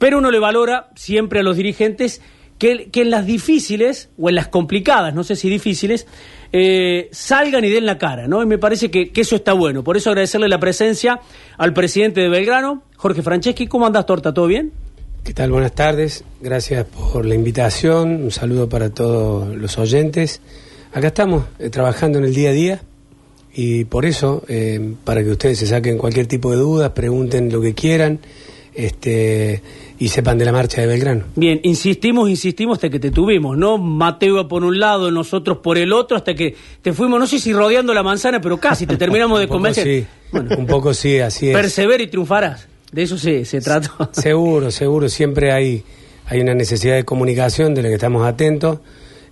Pero uno le valora siempre a los dirigentes que, que en las difíciles o en las complicadas, no sé si difíciles, eh, salgan y den la cara, ¿no? Y me parece que, que eso está bueno. Por eso agradecerle la presencia al presidente de Belgrano, Jorge Franceschi. ¿Cómo andas, Torta? ¿Todo bien? ¿Qué tal? Buenas tardes. Gracias por la invitación. Un saludo para todos los oyentes. Acá estamos eh, trabajando en el día a día y por eso, eh, para que ustedes se saquen cualquier tipo de dudas, pregunten lo que quieran este, y sepan de la marcha de Belgrano. Bien, insistimos, insistimos hasta que te tuvimos, ¿no? Mateo por un lado, nosotros por el otro, hasta que te fuimos, no sé si rodeando la manzana, pero casi te terminamos de convencer. sí, un poco sí, así es. Persevera y triunfarás. De eso se, se trata. Seguro, seguro, siempre hay, hay una necesidad de comunicación de la que estamos atentos.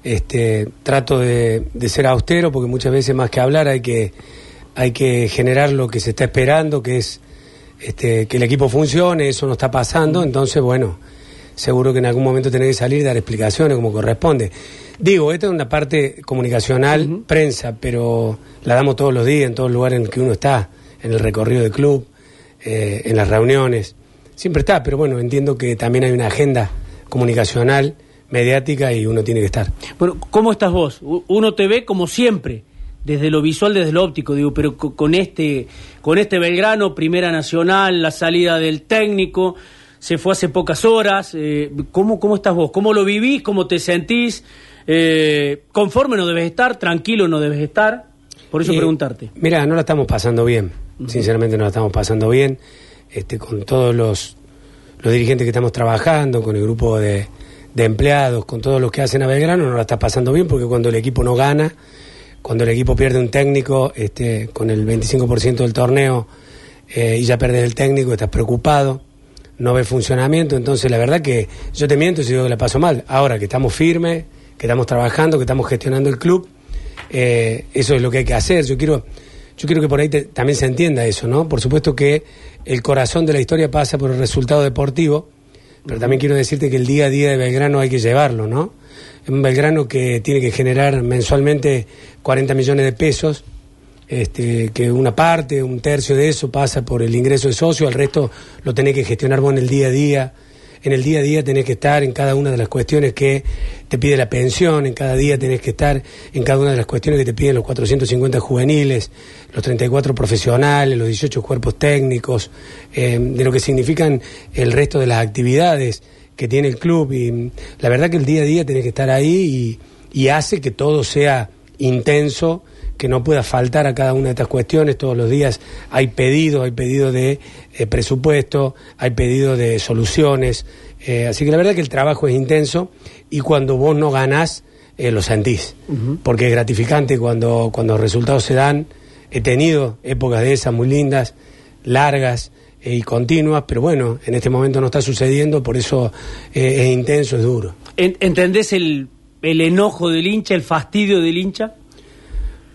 Este, trato de, de ser austero porque muchas veces más que hablar hay que, hay que generar lo que se está esperando, que es este, que el equipo funcione, eso no está pasando, entonces bueno, seguro que en algún momento tenés que salir y dar explicaciones como corresponde. Digo, esta es una parte comunicacional, prensa, pero la damos todos los días en todos los lugares en los que uno está, en el recorrido del club, eh, en las reuniones, siempre está, pero bueno, entiendo que también hay una agenda comunicacional, mediática y uno tiene que estar. Bueno, ¿cómo estás vos? Uno te ve como siempre, desde lo visual, desde lo óptico, digo, pero co- con este, con este Belgrano, Primera Nacional, la salida del técnico, se fue hace pocas horas. eh, ¿cómo, ¿Cómo estás vos? ¿Cómo lo vivís? ¿Cómo te sentís? Eh, ¿Conforme no debes estar? ¿Tranquilo no debes estar? Por eso Y, preguntarte. Mira, no la estamos pasando bien. Sinceramente no la estamos pasando bien. Este, con todos los, los dirigentes que estamos trabajando, con el grupo de, de empleados, con todos los que hacen a Belgrano, no la está pasando bien porque cuando el equipo no gana, cuando el equipo pierde un técnico este, con el 25% del torneo eh, y ya perdes el técnico, estás preocupado, no ves funcionamiento. Entonces, la verdad que yo te miento si digo que la paso mal. Ahora que estamos firmes, que estamos trabajando, que estamos gestionando el club, eh, eso es lo que hay que hacer. Yo quiero, yo quiero que por ahí también se entienda eso, ¿no? Por supuesto que el corazón de la historia pasa por el resultado deportivo, pero también quiero decirte que el día a día de Belgrano hay que llevarlo, ¿no? Un Belgrano que tiene que generar mensualmente 40 millones de pesos, este, que una parte, un tercio de eso pasa por el ingreso de socio, el resto lo tenés que gestionar vos en el día a día. En el día a día tenés que estar en cada una de las cuestiones que te pide la pensión, en cada día tenés que estar en cada una de las cuestiones que te piden los 450 juveniles, los 34 profesionales, los 18 cuerpos técnicos, eh, de lo que significan el resto de las actividades que tiene el club. Y la verdad que el día a día tenés que estar ahí y, y hace que todo sea intenso, que no pueda faltar a cada una de estas cuestiones. Todos los días hay pedidos, hay pedidos de eh, presupuesto, hay pedidos de soluciones. Eh, así que la verdad que el trabajo es intenso y cuando vos no ganás, eh, lo sentís. Porque es gratificante cuando, cuando los resultados se dan. He tenido épocas de esas muy lindas, largas y continuas, pero bueno, en este momento no está sucediendo, por eso eh, es intenso, es duro. En- ¿Entendés el, el enojo del hincha, el fastidio del hincha?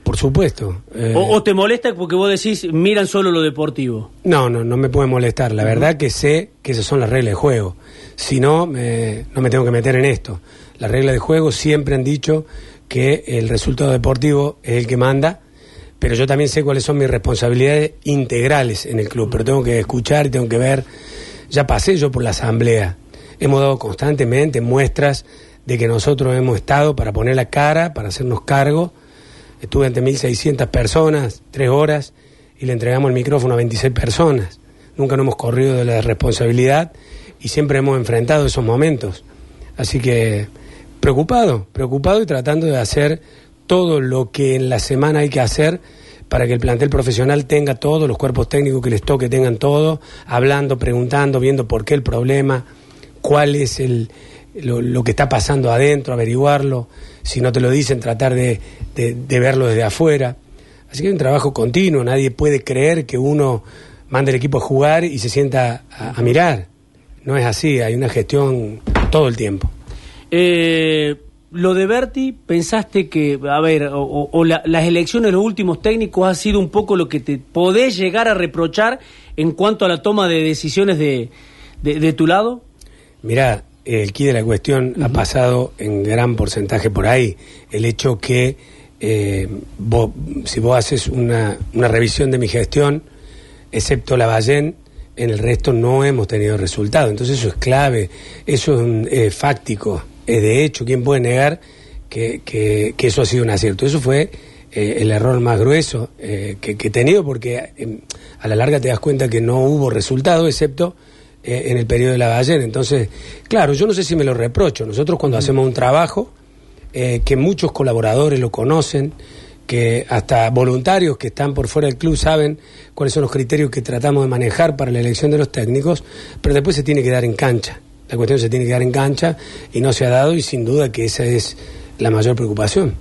Por supuesto. eh, ¿O, o te molesta porque vos decís, miran solo lo deportivo? No, no, no me puede molestar. La verdad que sé que esas son las reglas de juego. Si no, no me tengo que meter en esto. Las reglas de juego siempre han dicho que el resultado deportivo es el que manda, pero yo también sé cuáles son mis responsabilidades integrales en el club. Pero tengo que escuchar y tengo que ver. Ya pasé yo por la asamblea. Hemos dado constantemente muestras de que nosotros hemos estado para poner la cara, para hacernos cargo. Estuve ante 1.600 personas, tres horas, y le entregamos el micrófono a 26 personas. Nunca nos hemos corrido de la responsabilidad y siempre hemos enfrentado esos momentos. Así que preocupado, preocupado y tratando de hacer todo lo que en la semana hay que hacer para que el plantel profesional tenga todo, los cuerpos técnicos que les toque tengan todo, hablando, preguntando, viendo por qué el problema, cuál es el, lo, que está pasando adentro, averiguarlo, si no te lo dicen, tratar de, de- verlo desde afuera. Así que hay un trabajo continuo, nadie puede creer que uno mande el equipo a jugar y se sienta a, a mirar. No es así, hay una gestión todo el tiempo. Eh, lo de Berti, ¿pensaste que, a ver, o, la- las elecciones de los últimos técnicos ha sido un poco lo que te podés llegar a reprochar en cuanto a la toma de decisiones de, de, de tu lado? Mirá, el quid de la cuestión ha pasado en gran porcentaje por ahí. El hecho que eh, vos- si vos haces una, una revisión de mi gestión, excepto la Ballén, en el resto no hemos tenido resultado. Entonces eso es clave, eso es fáctico, es de hecho, ¿quién puede negar que, que, eso ha sido un acierto? Eso fue eh, el error más grueso eh, que, he tenido porque em, a la larga te das cuenta que no hubo resultado, excepto eh, en el periodo de la ballena. Entonces, claro, yo no sé si me lo reprocho. Nosotros cuando hacemos un trabajo, que muchos colaboradores lo conocen, que hasta voluntarios que están por fuera del club saben cuáles son los criterios que tratamos de manejar para la elección de los técnicos, pero después se tiene que dar en cancha. La cuestión se tiene que dar en cancha y no se ha dado y sin duda que esa es la mayor preocupación.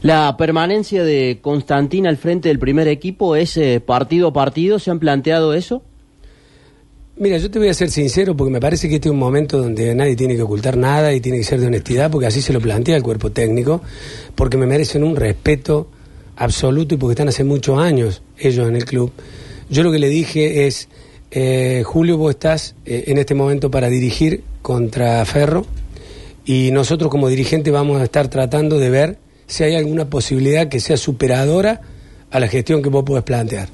La permanencia de Constantín al frente del primer equipo es eh, partido a partido, ¿se han planteado eso? Mira, yo te voy a ser sincero porque me parece que este es un momento donde nadie tiene que ocultar nada y tiene que ser de honestidad porque así se lo plantea el cuerpo técnico, porque me merecen un respeto absoluto y porque están hace muchos años ellos en el club. Yo lo que le dije es, eh, Julio, vos estás eh, en este momento para dirigir contra Ferro y nosotros como dirigente vamos a estar tratando de ver si hay alguna posibilidad que sea superadora a la gestión que vos podés plantear.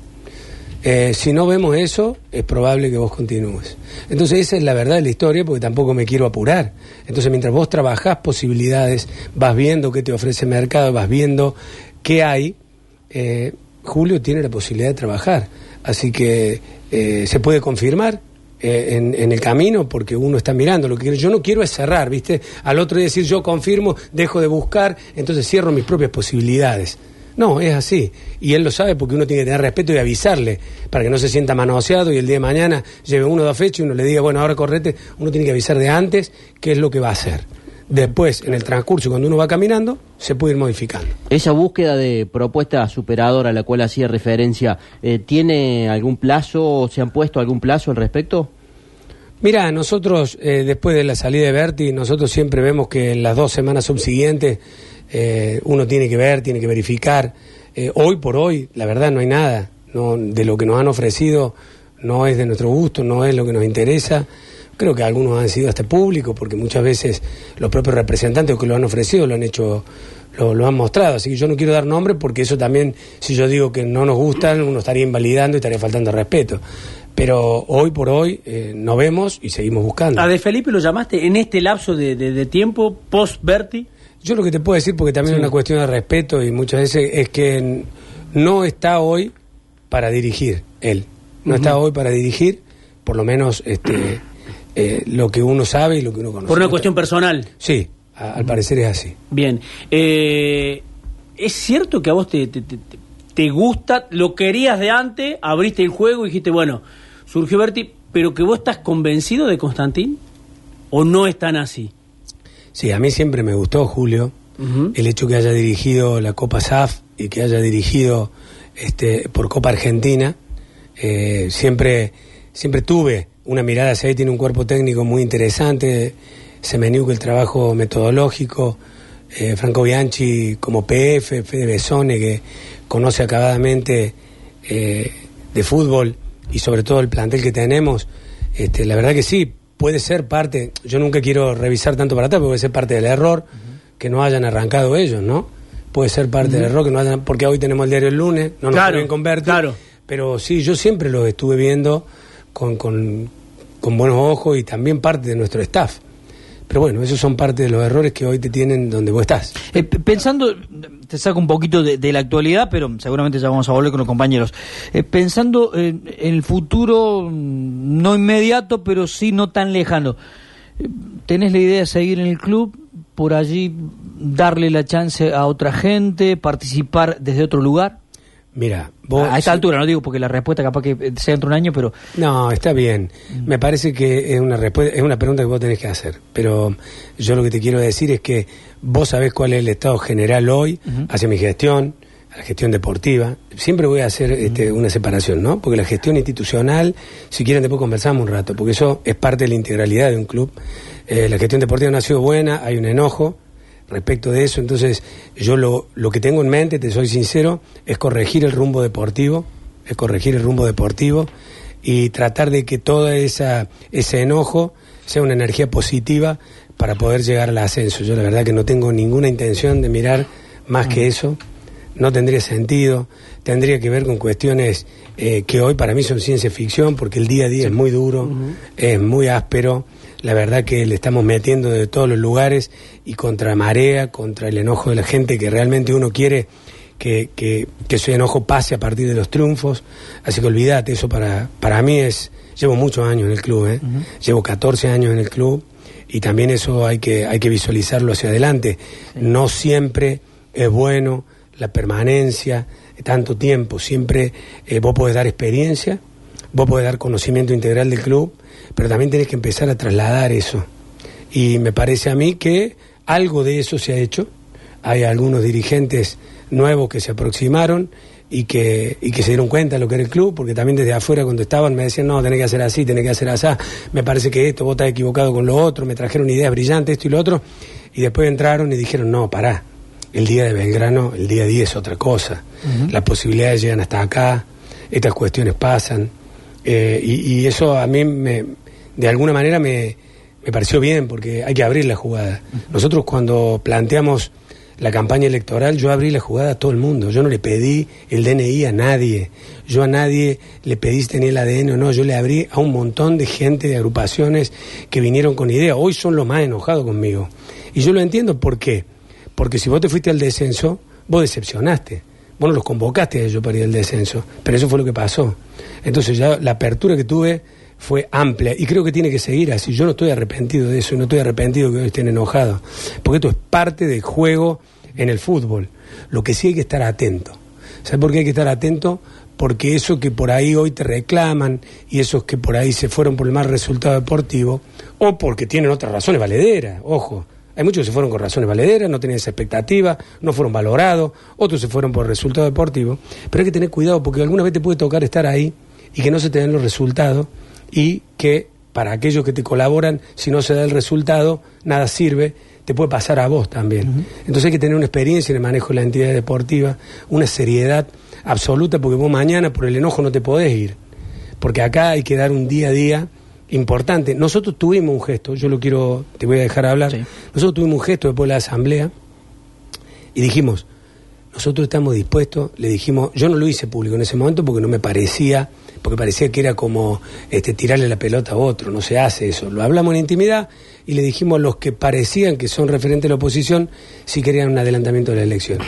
Eh, si no vemos eso, es probable que vos continúes. Entonces esa es la verdad de la historia, porque tampoco me quiero apurar. Entonces mientras vos trabajás posibilidades, vas viendo qué te ofrece el mercado, vas viendo qué hay, Julio tiene la posibilidad de trabajar. Así que eh, se puede confirmar eh, en, el camino porque uno está mirando. Lo que yo no quiero es cerrar, ¿viste? Al otro día decir yo confirmo, dejo de buscar, entonces cierro mis propias posibilidades. No, es así. Y él lo sabe porque uno tiene que tener respeto y avisarle para que no se sienta manoseado y el día de mañana lleve uno dos fechas y uno le diga, bueno, ahora correte. Uno tiene que avisar de antes qué es lo que va a hacer. Después, en el transcurso, cuando uno va caminando, se puede ir modificando. Esa búsqueda de propuesta superadora a la cual hacía referencia, eh, ¿tiene algún plazo o se han puesto algún plazo al respecto? Mira, nosotros, eh, después de la salida de Berti, nosotros siempre vemos que en las dos semanas subsiguientes eh, uno tiene que ver, tiene que verificar. hoy por hoy, la verdad, no hay nada. No, de lo que nos han ofrecido no es de nuestro gusto, no es lo que nos interesa. Creo que algunos han sido hasta públicos, porque muchas veces los propios representantes que lo han ofrecido lo han hecho, lo, han mostrado. Así que yo no quiero dar nombre porque eso también, si yo digo que no nos gustan, uno estaría invalidando y estaría faltando respeto. Pero hoy por hoy eh, no vemos y seguimos buscando. ¿A De Felipe lo llamaste en este lapso de, tiempo, post-Berti? Yo lo que te puedo decir, porque también es una cuestión de respeto y muchas veces es que no está hoy para dirigir él. No está hoy para dirigir, por lo menos este, eh, lo que uno sabe y lo que uno conoce. Por una cuestión personal. Sí, al parecer es así. Bien. Eh, ¿Es cierto que a vos te, te, gusta, lo querías de antes, abriste el juego y dijiste, bueno, surgió Berti, pero que vos estás convencido de Constantín? ¿O no es tan así? Sí, a mí siempre me gustó, Julio, el hecho que haya dirigido la Copa SAF y que haya dirigido este, por Copa Argentina. Eh, siempre, siempre tuve una mirada hacia ahí, tiene un cuerpo técnico muy interesante, Semeniuk el trabajo metodológico, eh, Franco Bianchi como PF, Fede Besone que conoce acabadamente eh, de fútbol y sobre todo el plantel que tenemos, este, la verdad que sí, puede ser parte, yo nunca quiero revisar tanto para atrás, puede ser parte del error que no hayan arrancado ellos, ¿no? Puede ser parte del error que no hayan, porque hoy tenemos el diario el lunes, no nos claro, convertir, claro. pero sí, yo siempre lo estuve viendo con, con, con buenos ojos y también parte de nuestro staff. Pero bueno, esos son parte de los errores que hoy te tienen donde vos estás. Eh, pensando, te saco un poquito de, la actualidad, pero seguramente ya vamos a volver con los compañeros. Eh, pensando en, el futuro, mm, no inmediato, pero sí no tan lejano. Eh, ¿Tenés la idea de seguir en el club? ¿Por allí darle la chance a otra gente? ¿Participar desde otro lugar? Mira, a esta altura no digo porque la respuesta capaz que sea dentro de un año, pero no está bien. Mm. Me parece que es una respuesta, es una pregunta que vos tenés que hacer. Pero yo lo que te quiero decir es que vos sabés cuál es el estado general hoy hacia mi gestión, la gestión deportiva. Siempre voy a hacer este, una separación, ¿no? Porque la gestión institucional, si quieren después conversamos un rato, porque eso es parte de la integralidad de un club. Eh, la gestión deportiva no ha sido buena, hay un enojo respecto de eso. Entonces, yo lo, lo que tengo en mente, te soy sincero, es corregir el rumbo deportivo, es corregir el rumbo deportivo y tratar de que todo esa, ese enojo sea una energía positiva para poder llegar al ascenso. Yo la verdad que no tengo ninguna intención de mirar más que eso, no tendría sentido, tendría que ver con cuestiones eh, que hoy para mí son ciencia ficción, porque el día a día es muy duro, es muy áspero, la verdad que le estamos metiendo de todos los lugares y contra marea, contra el enojo de la gente que realmente uno quiere que, que, que ese enojo pase a partir de los triunfos, así que olvídate, eso para, para mí es, llevo muchos años en el club, ¿eh? llevo 14 años en el club y también eso hay que, hay que visualizarlo hacia adelante, no siempre es bueno la permanencia, tanto tiempo, siempre eh, vos podés dar experiencia, vos podés dar conocimiento integral del club, pero también tenés que empezar a trasladar eso. Y me parece a mí que algo de eso se ha hecho. Hay algunos dirigentes nuevos que se aproximaron y que, y que se dieron cuenta de lo que era el club, porque también desde afuera cuando estaban me decían, no, tenés que hacer así, tenés que hacer así, me parece que esto, vos estás equivocado con lo otro, me trajeron ideas brillantes, esto y lo otro, y después entraron y dijeron, no, pará, el día de Belgrano, el día 10 es otra cosa, las posibilidades llegan hasta acá, estas cuestiones pasan, eh, y, y eso a mí me, de alguna manera me, me pareció bien porque hay que abrir la jugada. Nosotros cuando planteamos la campaña electoral, yo abrí la jugada a todo el mundo. Yo no le pedí el DNI a nadie. Yo a nadie le pedí si tenía el ADN o no. Yo le abrí a un montón de gente, de agrupaciones que vinieron con ideas. Hoy son los más enojados conmigo. Y yo lo entiendo. ¿Por qué? Porque si vos te fuiste al descenso, vos decepcionaste. Vos no los convocaste a ellos para ir al descenso. Pero eso fue lo que pasó. Entonces ya la apertura que tuve fue amplia y creo que tiene que seguir así. Yo no estoy arrepentido de eso no estoy arrepentido que hoy estén enojados, porque esto es parte del juego en el fútbol. Lo que sí hay que estar atento. ¿Sabes por qué hay que estar atento? Porque eso que por ahí hoy te reclaman y esos que por ahí se fueron por el mal resultado deportivo, o porque tienen otras razones valederas, ojo. Hay muchos que se fueron con razones valederas, no tenían esa expectativa, no fueron valorados, otros se fueron por resultado deportivo, pero hay que tener cuidado porque alguna vez te puede tocar estar ahí y que no se te den los resultados y que para aquellos que te colaboran, si no se da el resultado, nada sirve, te puede pasar a vos también. Entonces hay que tener una experiencia en el manejo de la entidad deportiva, una seriedad absoluta, porque vos mañana por el enojo no te podés ir, porque acá hay que dar un día a día importante. Nosotros tuvimos un gesto, yo lo quiero, te voy a dejar hablar, Sí. nosotros tuvimos un gesto después de la asamblea y dijimos, nosotros estamos dispuestos, le dijimos, yo no lo hice público en ese momento porque no me parecía, porque parecía que era como este, tirarle la pelota a otro, no se hace eso. Lo hablamos en intimidad y le dijimos a los que parecían que son referentes de la oposición si querían un adelantamiento de la elección.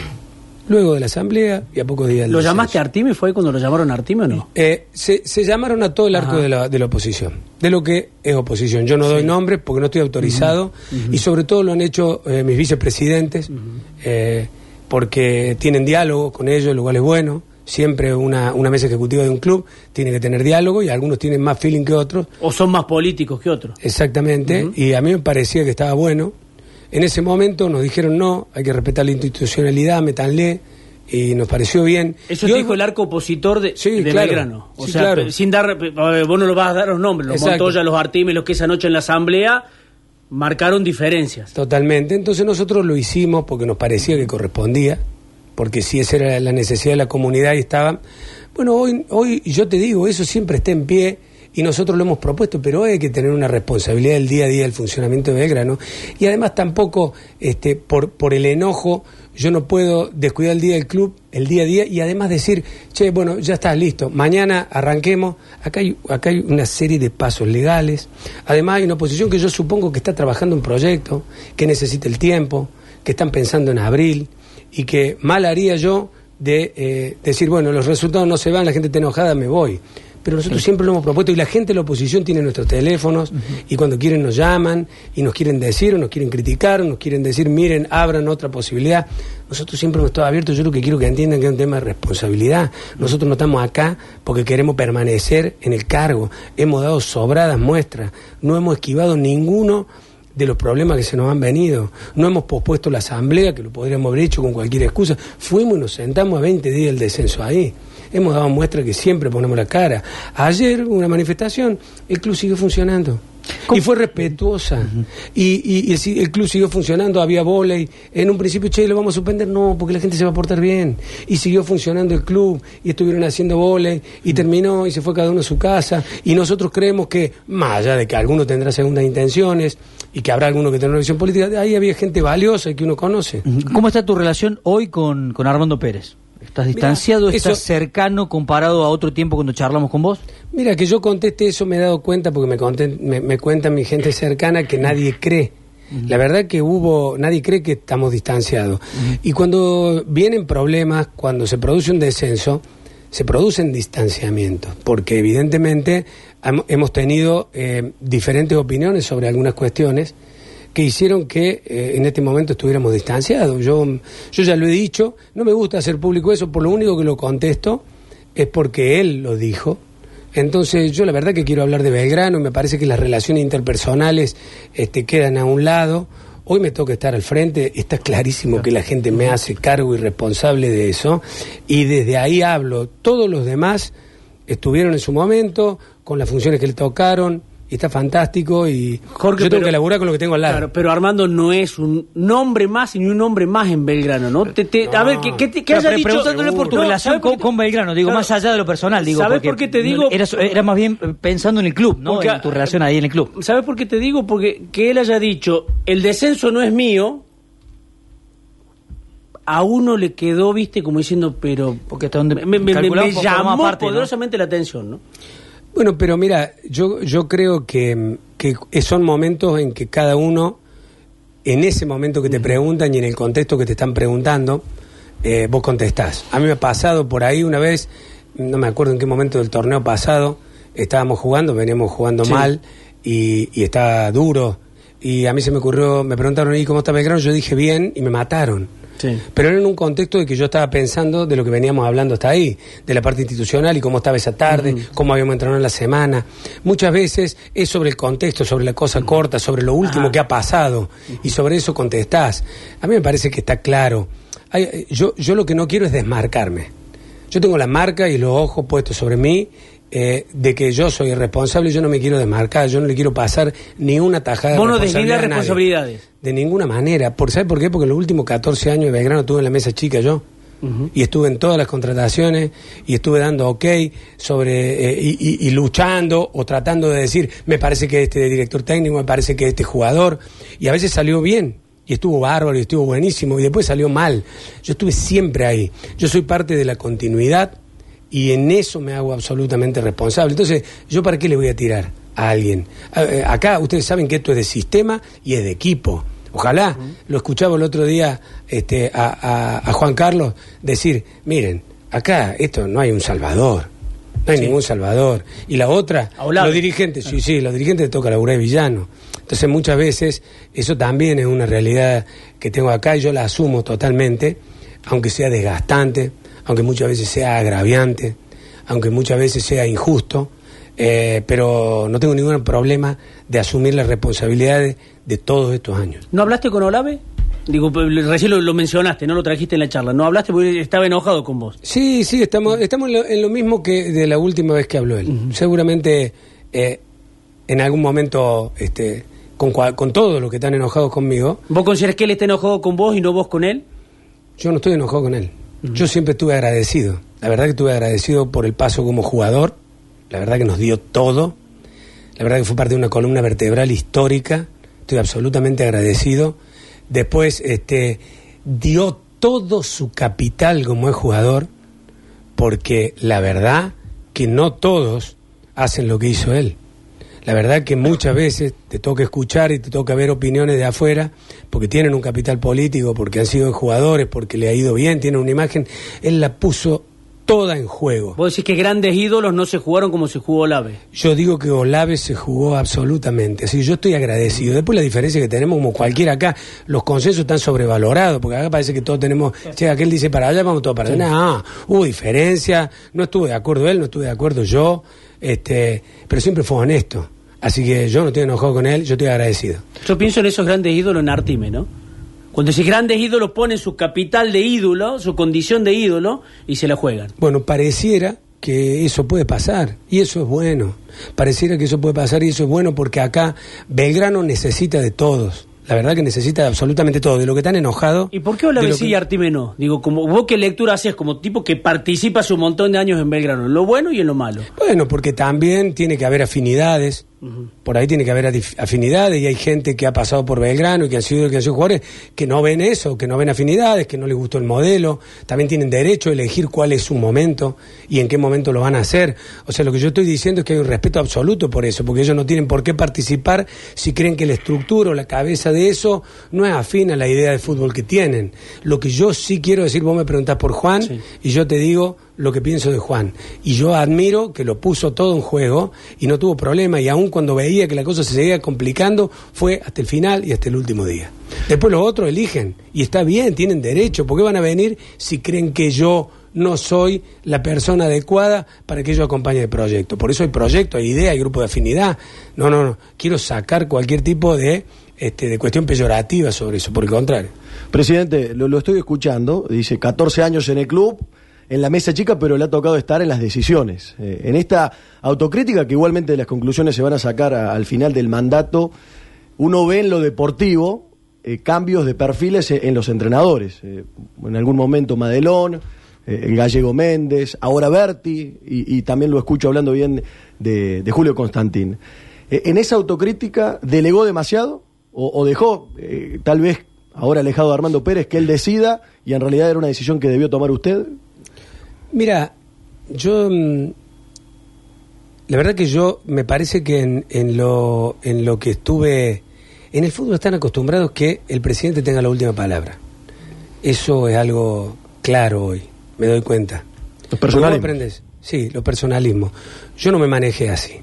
Luego de la asamblea y a pocos días ¿Lo llamaste a Artime? ¿Fue cuando lo llamaron a Artime o no? Eh, se, se llamaron a todo el arco Ajá. de la, de la oposición, de lo que es oposición. Yo no doy nombres porque no estoy autorizado y sobre todo lo han hecho eh, mis vicepresidentes eh, porque tienen diálogo con ellos, lo cual es bueno. Siempre una, una mesa ejecutiva de un club tiene que tener diálogo y algunos tienen más feeling que otros. ¿O son más políticos que otros? Exactamente, y a mí me parecía que estaba bueno. En ese momento nos dijeron no, hay que respetar la institucionalidad, métanle, y nos pareció bien. Eso te hoy- dijo el arco opositor de, Sí, de claro. Belgrano. O Sí, sea, claro. sin dar, vos no lo vas a dar los nombres, los Exacto. Montoya, los Artime, los que esa noche en la asamblea marcaron diferencias. Totalmente. Entonces nosotros lo hicimos porque nos parecía que correspondía, porque si esa era la necesidad de la comunidad y estaba. Bueno, hoy, hoy yo te digo, eso siempre está en pie y nosotros lo hemos propuesto, pero hay que tener una responsabilidad del día a día del funcionamiento de Belgrano. Y además tampoco, este, por, por el enojo, yo no puedo descuidar el día del club, el día a día, y además decir, che, bueno, ya está listo, mañana arranquemos. Acá hay, acá hay una serie de pasos legales. Además hay una oposición que yo supongo que está trabajando un proyecto, que necesita el tiempo, que están pensando en abril, y que mal haría yo de eh, decir, bueno, los resultados no se van, la gente está enojada, me voy. Pero nosotros siempre lo hemos propuesto y la gente de la oposición tiene nuestros teléfonos y cuando quieren nos llaman y nos quieren decir o nos quieren criticar o nos quieren decir, miren, abran otra posibilidad. Nosotros siempre hemos estado abiertos, yo lo que quiero que entiendan que es un tema de responsabilidad. Nosotros no estamos acá porque queremos permanecer en el cargo. Hemos dado sobradas muestras, no hemos esquivado ninguno de los problemas que se nos han venido. No hemos pospuesto la asamblea, que lo podríamos haber hecho con cualquier excusa. Fuimos y nos sentamos a 20 días del descenso ahí. Hemos dado muestra que siempre ponemos la cara. Ayer hubo una manifestación, el club sigue funcionando. Y fue respetuosa. Y, y- y el, club siguió funcionando, había volei. En un principio, che, lo vamos a suspender. No, porque la gente se va a portar bien. Y siguió funcionando el club. Y estuvieron haciendo volei. Y terminó y se fue cada uno a su casa. Y nosotros creemos que, más allá de que alguno tendrá segundas intenciones y que habrá alguno que tendrá una visión política, ahí había gente valiosa y que uno conoce. ¿Cómo está tu relación hoy con, con Armando Pérez? ¿Estás distanciado? eso- ¿Estás cercano comparado a otro tiempo cuando charlamos con vos? Mira, que yo conteste eso me he dado cuenta porque me, conten- me, me cuenta mi gente cercana que nadie cree. La verdad que hubo, nadie cree que estamos distanciados. Y cuando vienen problemas, cuando se produce un descenso, se producen distanciamientos, porque evidentemente hemos tenido eh, diferentes opiniones sobre algunas cuestiones que hicieron que eh, en este momento estuviéramos distanciados. Yo, yo ya lo he dicho, no me gusta hacer público eso, por lo único que lo contesto es porque él lo dijo. Entonces yo la verdad que quiero hablar de Belgrano me parece que las relaciones interpersonales este, quedan a un lado. Hoy me toca estar al frente, está clarísimo que la gente me hace cargo y responsable de eso y desde ahí hablo. Todos los demás estuvieron en su momento con las funciones que le tocaron y está fantástico y Jorge, yo tengo pero- que laburar con lo que tengo al lado. Claro, pero Armando no es un nombre más y ni un nombre más en Belgrano, ¿no? Te- te- A ver, ¿qué, qué, te- qué dicho? preguntándole por tu No, relación ¿sabes por con, te- con Belgrano, digo, Claro. más allá de lo personal, digo. ¿Sabes porque por qué te digo? Era, era más bien pensando en el club, ¿no? Porque- en tu relación ahí en el club. ¿Sabes por qué te digo? Porque que él haya dicho, el descenso no es mío, a uno le quedó, viste, como diciendo, pero... Porque hasta donde me, llamó poderosamente la atención, ¿no? Bueno, pero mira, yo, yo creo que, que son momentos en que cada uno, en ese momento que te preguntan y en el contexto que te están preguntando, eh, vos contestás. A mí me ha pasado por ahí una vez, no me acuerdo en qué momento del torneo pasado, estábamos jugando, veníamos jugando Sí. mal y, y estaba duro. Y a mí se me ocurrió, me preguntaron, ¿y cómo está Belgrano? Yo dije bien y me mataron. Sí. Pero era en un contexto de que yo estaba pensando de lo que veníamos hablando hasta ahí, de la parte institucional y cómo estaba esa tarde, cómo habíamos entrado en la semana. Muchas veces es sobre el contexto, sobre la cosa corta, sobre lo último Ajá. que ha pasado y sobre eso contestás. A mí me parece que está claro. Hay- eh, yo, yo lo que no quiero es desmarcarme. Yo tengo la marca y los ojos puestos sobre mí eh, de que yo soy responsable, yo no me quiero desmarcar, yo no le quiero pasar ni una tajada Vos no responsabilidad a nadie. responsabilidades. De ninguna manera. ¿Por, ¿Sabe por qué? Porque los últimos 14 años de Belgrano estuve en la mesa chica yo. Y estuve en todas las contrataciones y estuve dando ok sobre eh, y, y- y luchando o tratando de decir, me parece que este director técnico, me parece que este jugador. Y a veces salió bien y estuvo bárbaro y estuvo buenísimo y después salió mal. Yo estuve siempre ahí. Yo soy parte de la continuidad y en eso me hago absolutamente responsable. Entonces, ¿yo para qué le voy a tirar a alguien? A- eh, Acá ustedes saben que esto es de sistema y es de equipo. Ojalá, lo escuchaba el otro día este, a, a- a Juan Carlos decir, miren, acá esto no hay un salvador, no hay ningún salvador. Y la otra, los dirigentes, sí, sí, los dirigentes toca laburar de villano. Entonces muchas veces eso también es una realidad que tengo acá y yo la asumo totalmente, aunque sea desgastante, aunque muchas veces sea agraviante, aunque muchas veces sea injusto, eh, pero no tengo ningún problema de asumir las responsabilidades de todos estos años. ¿No hablaste con Olave? Digo, pues, recién lo, lo mencionaste, no lo trajiste en la charla. ¿No hablaste porque estaba enojado con vos? Sí, sí, estamos, estamos en, lo, en lo mismo que de la última vez que habló él. Seguramente eh, en algún momento, este, con, con todos los que están enojados conmigo, ¿Vos consideras que él está enojado con vos y no vos con él? yo no estoy enojado con él. Yo siempre estuve agradecido. La verdad que estuve agradecido por el paso como jugador. La verdad que nos dio todo. La verdad que fue parte de una columna vertebral histórica. Estoy absolutamente agradecido. Después, este, dio todo su capital como es jugador, porque la verdad que no todos hacen lo que hizo él. La verdad que muchas veces te toca escuchar y te toca ver opiniones de afuera, porque tienen un capital político, porque han sido jugadores, porque le ha ido bien, tienen una imagen. Él la puso toda en juego. Vos decís que grandes ídolos no se jugaron como se jugó Olave. Yo digo que Olave se jugó absolutamente. Así que yo estoy agradecido. Después la diferencia que tenemos, como cualquiera acá, los consensos están sobrevalorados, porque acá parece que todos tenemos, che, aquel dice para allá, vamos todos para allá. No, hubo diferencia, no estuve de acuerdo él, no estuve de acuerdo yo, este, pero siempre fue honesto. Así que yo no estoy enojado con él, yo estoy agradecido. Yo pienso en esos grandes ídolos en Artime, ¿no? Cuando esos grandes ídolos ponen su capital de ídolo, su condición de ídolo, y se la juegan. Bueno, pareciera, que eso puede pasar y eso es bueno. Pareciera que eso puede pasar y eso es bueno porque acá Belgrano necesita de todos. La verdad que necesita absolutamente todo, de lo que están enojados. ¿Y por qué y que- Artime no? Digo, como vos qué lectura haces como tipo que participa hace un montón de años en Belgrano, en lo bueno y en lo malo. Bueno, porque también tiene que haber afinidades. Por ahí tiene que haber afinidades y hay gente que ha pasado por Belgrano y que han sido, que han sido jugadores que no ven eso, que no ven afinidades, que no les gustó el modelo. También tienen derecho a elegir cuál es su momento y en qué momento lo van a hacer. O sea, lo que yo estoy diciendo es que hay un respeto absoluto por eso, porque ellos no tienen por qué participar si creen que la estructura o la cabeza de eso no es afín a la idea de fútbol que tienen. Lo que yo sí quiero decir, vos me preguntás por Juan Sí. y yo te digo lo que pienso de Juan. Y yo admiro que lo puso todo en juego y no tuvo problema. Y aun cuando veía que la cosa se seguía complicando, fue hasta el final y hasta el último día. Después los otros eligen. Y está bien, tienen derecho. ¿Por qué van a venir si creen que yo no soy la persona adecuada para que yo acompañe el proyecto? Por eso hay proyecto, hay idea, hay grupo de afinidad. No, no, no. Quiero sacar cualquier tipo de, este, de cuestión peyorativa sobre eso. Por el contrario. Presidente, lo, lo estoy escuchando, dice 14 años en el club, en la mesa chica, pero le ha tocado estar en las decisiones. Eh, en esta autocrítica, que igualmente las conclusiones se van a sacar al final del mandato, uno ve en lo deportivo eh, cambios de perfiles e- en los entrenadores. Eh, en algún momento Madelón, el gallego Méndez, ahora Berti, y, también lo escucho hablando bien de, Julio Constantín. ¿En esa autocrítica delegó demasiado o, dejó, tal vez ahora alejado de Armando Pérez, que él decida y en realidad era una decisión que debió tomar usted? Mira, yo. mm, La verdad que yo me parece que en, en lo, en lo que estuve. En el fútbol están acostumbrados que el presidente tenga la última palabra. Eso es algo claro hoy, me doy cuenta. Los personalismos. Sí, los personalismos. Yo no me manejé así.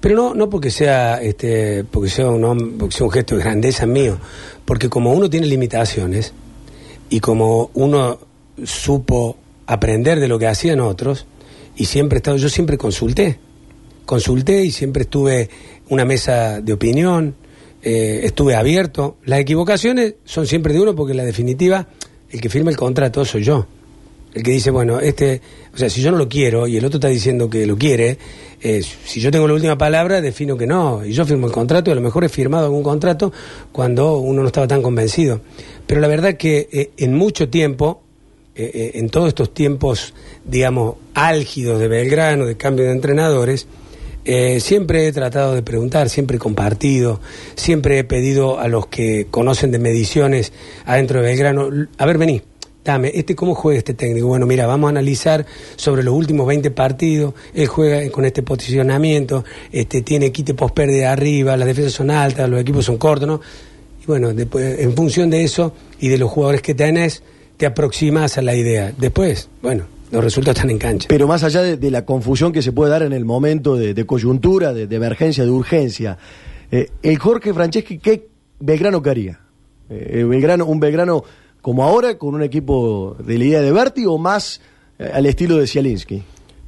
Pero no, no porque sea este, porque sea un hom- porque sea un gesto de grandeza mío, porque como uno tiene limitaciones y como uno supo aprender de lo que hacían otros y siempre he estado, yo siempre consulté, consulté y siempre estuve una mesa de opinión, eh, estuve abierto. Las equivocaciones son siempre de uno porque en la definitiva el que firma el contrato soy yo. El que dice, bueno, este, o sea, si yo no lo quiero y el otro está diciendo que lo quiere, eh, si yo tengo la última palabra, defino que no. Y yo firmo el contrato, y a lo mejor he firmado algún contrato cuando uno no estaba tan convencido. Pero la verdad que eh, en mucho tiempo, eh, eh, en todos estos tiempos, digamos, álgidos de Belgrano, de cambio de entrenadores, eh, siempre he tratado de preguntar, siempre he compartido, siempre he pedido a los que conocen de mediciones adentro de Belgrano, a ver, vení, dame, este cómo juega este técnico. Bueno, mira, vamos a analizar sobre los últimos 20 partidos, él juega con este posicionamiento, este tiene quite post pérdida arriba, las defensas son altas, los equipos son cortos, ¿no? Y bueno, después, en función de eso y de los jugadores que tenés, te aproximas a la idea. Después, bueno, los resultados están en cancha. Pero más allá de, de la confusión que se puede dar en el momento de, de coyuntura, de, de emergencia, de urgencia, eh, el Jorge Franceschi, ¿qué Belgrano quería? Eh, Belgrano, ¿Un Belgrano como ahora, con un equipo de la idea de Berti o más eh, al estilo de Zielinski?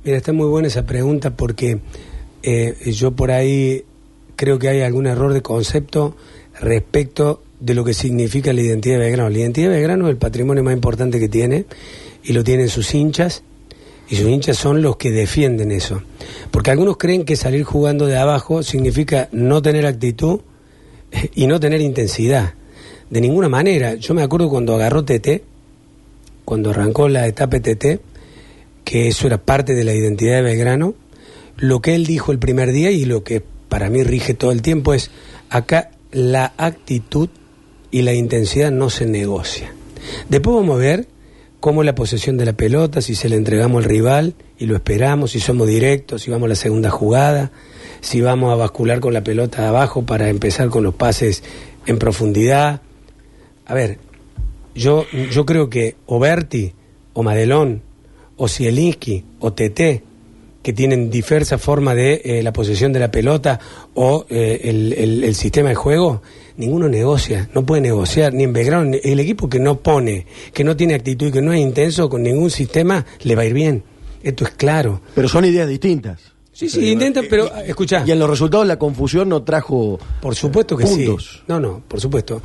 Mira, está muy buena esa pregunta porque yo por ahí creo que hay algún error de concepto respecto de lo que significa la identidad de Belgrano. La identidad de Belgrano es el patrimonio más importante que tiene y lo tienen sus hinchas y sus hinchas son los que defienden eso. Porque algunos creen que salir jugando de abajo significa no tener actitud y no tener intensidad. De ninguna manera. Yo me acuerdo cuando agarró TT, cuando arrancó la etapa TT, que eso era parte de la identidad de Belgrano, lo que él dijo el primer día y lo que para mí rige todo el tiempo es, acá la actitud y la intensidad no se negocia. Después vamos a ver cómo la posesión de la pelota, si se le entregamos al rival y lo esperamos, si somos directos, si vamos a la segunda jugada, si vamos a bascular con la pelota abajo para empezar con los pases en profundidad. A ver, yo, yo creo que o Berti, o Madelón, o Zielinski, o TT, que tienen diversas formas de eh, la posesión de la pelota o eh, el- el sistema de juego, ninguno negocia, no puede negociar, ni en Belgrano, el equipo que no pone, que no tiene actitud y que no es intenso con ningún sistema, le va a ir bien. Esto es claro. Pero son ideas distintas. Sí, sí, intenta, pero escucha. Y en los resultados la confusión no trajo Por supuesto que puntos. sí. No, no, por supuesto.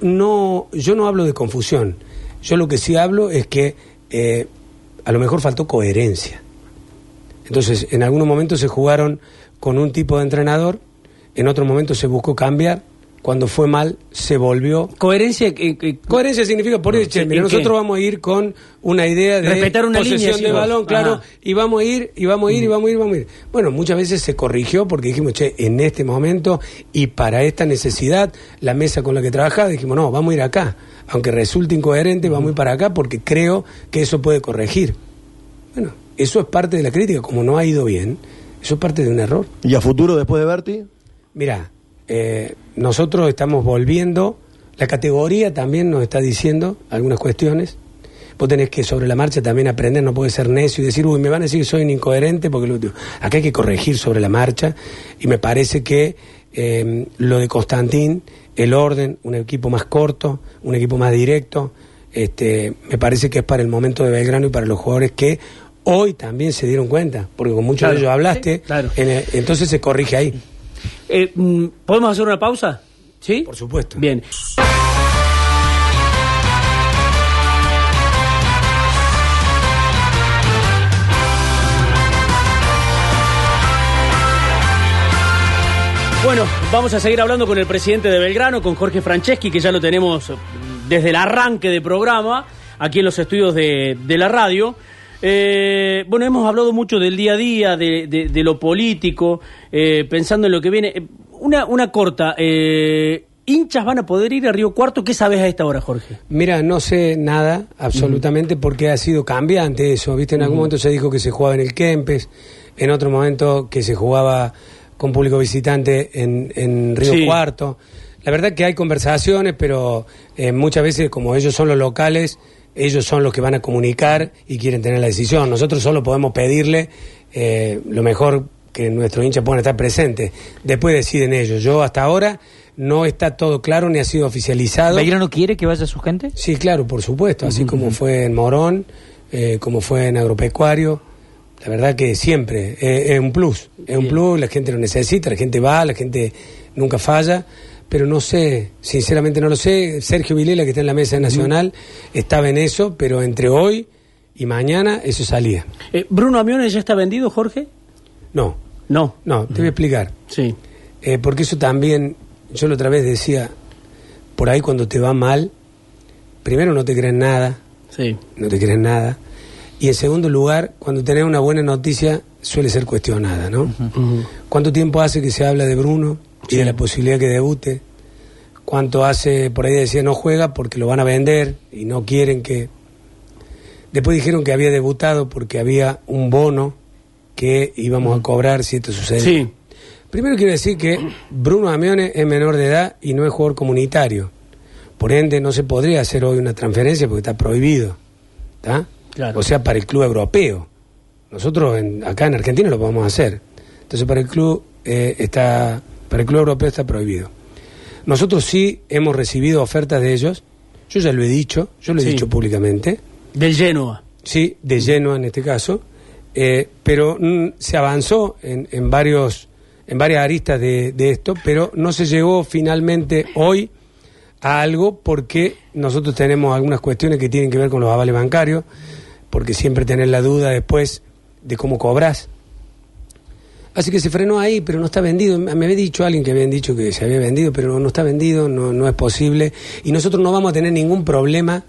No, yo no hablo de confusión. Yo lo que sí hablo es que eh, a lo mejor faltó coherencia. Entonces, en algunos momentos se jugaron con un tipo de entrenador, en otros momentos se buscó cambiar, cuando fue mal se volvió. Coherencia. eh, eh, Coherencia significa por eso, Sí, mira, ¿en nosotros qué? vamos a ir con una idea de Respetar una posesión línea, de balón, claro, Ajá. y vamos a ir, y vamos a ir, y vamos a ir, vamos a ir. Bueno, muchas veces se corrigió porque dijimos, che, en este momento y para esta necesidad, la mesa con la que trabajaba, dijimos, no, vamos a ir acá. Aunque resulte incoherente, vamos a ir para acá porque creo que eso puede corregir. Bueno, eso es parte de la crítica, como no ha ido bien, eso es parte de un error. ¿Y a futuro después de Berti? Mira, eh, nosotros estamos volviendo, la categoría también nos está diciendo algunas cuestiones. Vos tenés que sobre la marcha también aprender, no puedes ser necio y decir, uy, me van a decir que soy un incoherente porque lo último. Acá hay que corregir sobre la marcha y me parece que eh, lo de Constantín, el orden, un equipo más corto, un equipo más directo, este, me parece que es para el momento de Belgrano y para los jugadores que hoy también se dieron cuenta, porque con muchos Claro, de ellos hablaste, sí, claro. en el- entonces se corrige ahí. Eh, mm, ¿Podemos hacer una pausa? ¿Sí? Por supuesto. Bien. Bueno, vamos a seguir hablando con el presidente de Belgrano, con Jorge Franceschi, que ya lo tenemos desde el arranque de programa, aquí en los estudios de, de la radio. Eh, bueno, hemos hablado mucho del día a día, de, de- de lo político, eh, pensando en lo que viene. Eh, Una, una corta, eh, ¿hinchas van a poder ir a Río Cuarto? ¿Qué sabes a esta hora, Jorge? Mira, no sé nada absolutamente porque ha sido cambiante eso. Viste, en algún momento se dijo que se jugaba en el Kempes, en otro momento que se jugaba con público visitante en, en Río Sí. Cuarto. La verdad que hay conversaciones, pero muchas veces como ellos son los locales, ellos son los que van a comunicar y quieren tener la decisión. Nosotros solo podemos pedirle eh, lo mejor que nuestros hinchas puedan estar presentes. Después deciden ellos. Yo hasta ahora no está todo claro ni ha sido oficializado. ¿Belgrano quiere que vaya su gente? Sí, claro, por supuesto, así como fue en Morón, eh, como fue en Agropecuario. La verdad que siempre eh, es un plus, es un plus, la gente lo necesita, la gente va, la gente nunca falla, pero no sé, sinceramente no lo sé. Sergio Vilela, que está en la mesa nacional, estaba en eso, pero entre hoy y mañana eso salía. Eh, ¿Bruno Amiones ya está vendido, Jorge? No, No. no, te voy a explicar. Sí. Eh, porque eso también, yo la otra vez decía, por ahí cuando te va mal, primero no te creen nada, Sí. no te crees nada. Y en segundo lugar, cuando tenés una buena noticia, suele ser cuestionada, ¿no? ¿Cuánto tiempo hace que se habla de Bruno y de la posibilidad que debute? ¿Cuánto hace, por ahí decía, no juega porque lo van a vender y no quieren que... Después dijeron que había debutado porque había un bono que íbamos a cobrar si esto sucede. Sí. Primero quiero decir que Bruno Amione es menor de edad y no es jugador comunitario. Por ende, no se podría hacer hoy una transferencia porque está prohibido. ¿tá? Claro. O sea, para el club europeo. Nosotros en- acá en Argentina lo podemos hacer. Entonces, para el club eh, está, para el club europeo está prohibido. Nosotros sí hemos recibido ofertas de ellos. Yo ya lo he dicho, yo lo he Sí. dicho públicamente. Del Genoa. Sí, de Genoa en este caso, eh, pero mm, se avanzó en, en varios en varias aristas de, de esto, pero no se llegó finalmente hoy a algo porque nosotros tenemos algunas cuestiones que tienen que ver con los avales bancarios, porque siempre tenés la duda después de cómo cobras. Así que se frenó ahí, pero no está vendido. Me había dicho alguien que habían dicho que se había vendido, pero no está vendido, no, no es posible. Y nosotros no vamos a tener ningún problema,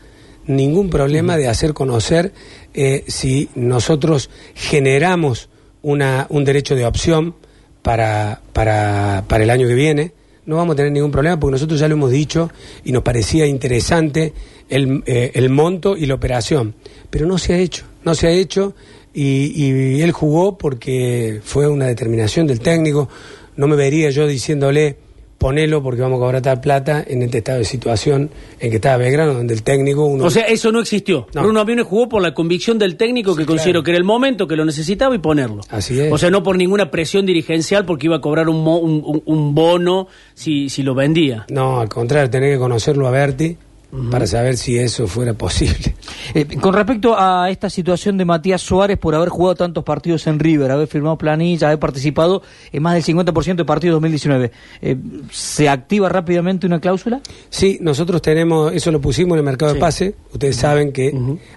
ningún problema de hacer conocer eh, si nosotros generamos una, un derecho de opción para, para, para el año que viene. No vamos a tener ningún problema porque nosotros ya lo hemos dicho y nos parecía interesante el, eh, el monto y la operación. Pero no se ha hecho, no se ha hecho y, y él jugó porque fue una determinación del técnico. No me vería yo diciéndole ponelo porque vamos a cobrar tal plata en este estado de situación en que estaba Belgrano, donde el técnico... Uno, O sea, eso no existió. No. Bruno Amiones jugó por la convicción del técnico que consideró que era el momento, que lo necesitaba y ponerlo. Así es. O sea, no por ninguna presión dirigencial porque iba a cobrar un, mo- un, bono si, si lo vendía. no, al contrario, tener que conocerlo a Berti para saber si eso fuera posible. Eh, con respecto a esta situación de Matías Suárez por haber jugado tantos partidos en River, haber firmado planilla, haber participado en más del 50% de partidos 2019, eh, ¿se activa rápidamente una cláusula? Sí, nosotros tenemos, eso lo pusimos en el mercado Sí. de pase. Ustedes saben que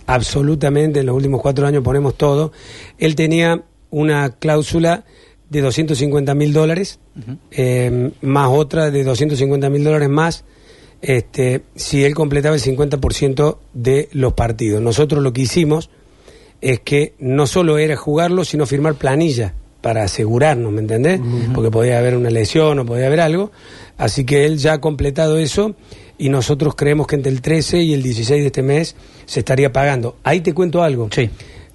absolutamente en los últimos cuatro años ponemos todo. Él tenía una cláusula de 250 mil dólares, eh, más otra de 250 mil dólares más, este, si él completaba el 50% de los partidos. Nosotros lo que hicimos es que no solo era jugarlo, sino firmar planilla para asegurarnos, ¿me entendés? Porque podía haber una lesión o podía haber algo. Así que él ya ha completado eso y nosotros creemos que entre el 13 y el 16 de este mes se estaría pagando. Ahí te cuento algo. Sí.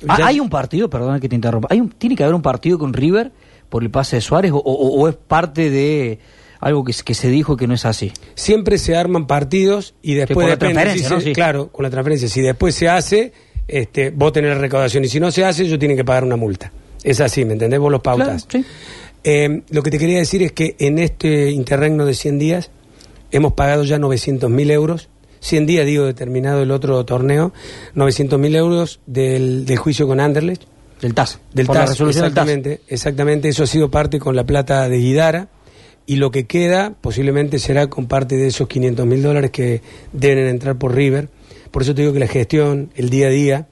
Ah, ¿Hay un partido, perdona que te interrumpa, ¿hay un, ¿tiene que haber un partido con River por el pase de Suárez o, o- o es parte de algo que, se- que se dijo que no es así? Siempre se arman partidos y después depende si ¿no? Sí. Claro, con la transferencia. Si después se hace, este, vos tenés la recaudación y si no se hace, ellos tienen que pagar una multa. Es así, ¿me entendés? Vos los pautas. Claro, sí. Eh, lo que te quería decir es que en este interregno de 100 días hemos pagado ya 900 mil euros. 100 días, digo, determinado el otro torneo, 900 mil euros del, del juicio con Anderlecht. Del TAS. Del por la TAS, resolución del TAS. exactamente, exactamente, eso ha sido parte con la plata de Guidara y lo que queda posiblemente será con parte de esos 500 mil dólares que deben entrar por River. Por eso te digo que la gestión, el día a día,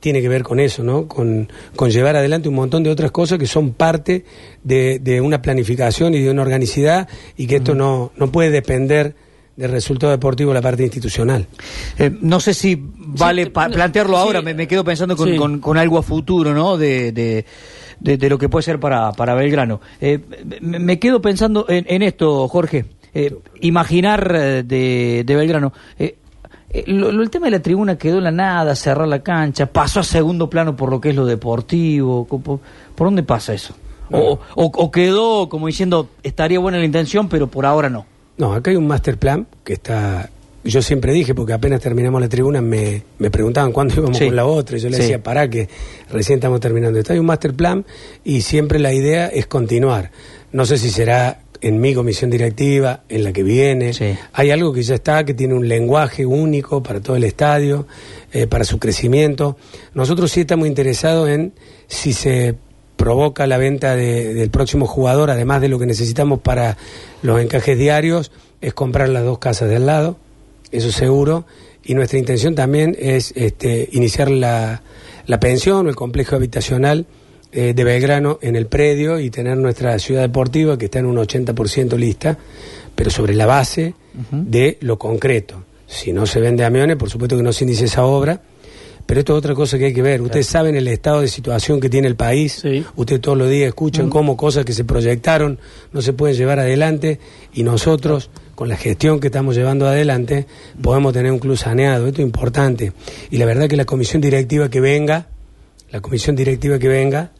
tiene que ver con eso, ¿no? Con, con llevar adelante un montón de otras cosas que son parte de, de una planificación y de una organicidad y que esto no, no puede depender del resultado deportivo de la parte institucional. Eh, no sé si vale Sí, pa- no, plantearlo sí. ahora, me, me quedo pensando con, Sí. con- con algo a futuro, ¿no? De, de, de- de lo que puede ser para, para Belgrano. Eh, me, quedo pensando en, en esto, Jorge. Eh, imaginar eh, de, de Belgrano. Eh, lo- lo- el tema de la tribuna quedó en la nada, cerrar la cancha, pasó a segundo plano por lo que es lo deportivo. co- ¿Por, por dónde pasa eso? O, o- o quedó como diciendo, estaría buena la intención, pero por ahora no. No, acá hay un master plan que está. Yo siempre dije, porque apenas terminamos la tribuna, me, me preguntaban cuándo íbamos Sí. con la otra. Y yo le Sí. decía, para que recién estamos terminando. Está hay un master plan y siempre la idea es continuar. No sé si será en mi comisión directiva, en la que viene. Sí. Hay algo que ya está, que tiene un lenguaje único para todo el estadio, eh, para su crecimiento. Nosotros sí estamos interesados en si se provoca la venta de- del próximo jugador, además de lo que necesitamos para los encajes diarios, es comprar las dos casas de al lado, eso seguro. Y nuestra intención también es este, iniciar la, la pensión o el complejo habitacional eh, de Belgrano en el predio y tener nuestra ciudad deportiva que está en un 80% lista, pero sobre la base de lo concreto. Si no se vende aviones, por supuesto que no se inicia esa obra, pero esto es otra cosa que hay que ver. Ustedes saben el estado de situación que tiene el país, Sí. ustedes todos los días escuchan cómo cosas que se proyectaron no se pueden llevar adelante y nosotros, con la gestión que estamos llevando adelante, podemos tener un club saneado. Esto es importante. Y la verdad que la comisión directiva que venga, la comisión directiva que venga,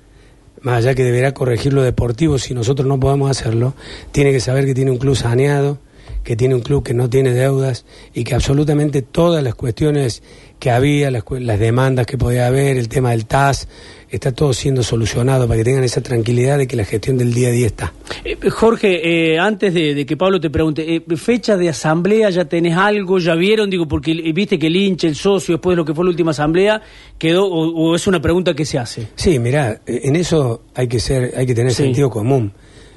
más allá que deberá corregir lo deportivo si nosotros no podemos hacerlo, tiene que saber que tiene un club saneado, que tiene un club que no tiene deudas y que absolutamente todas las cuestiones que había, las, las demandas que podía haber, el tema del TAS, está todo siendo solucionado para que tengan esa tranquilidad de que la gestión del día a día está. Eh, Jorge, eh, antes de, de que Pablo te pregunte, eh, ¿fecha de asamblea ya tenés algo? ¿Ya vieron? Digo, porque eh, viste que el hincha, el socio, después de lo que fue la última asamblea, quedó, o, o es una pregunta que se hace. Sí, mira, en eso hay que ser, hay que tener Sí. sentido común.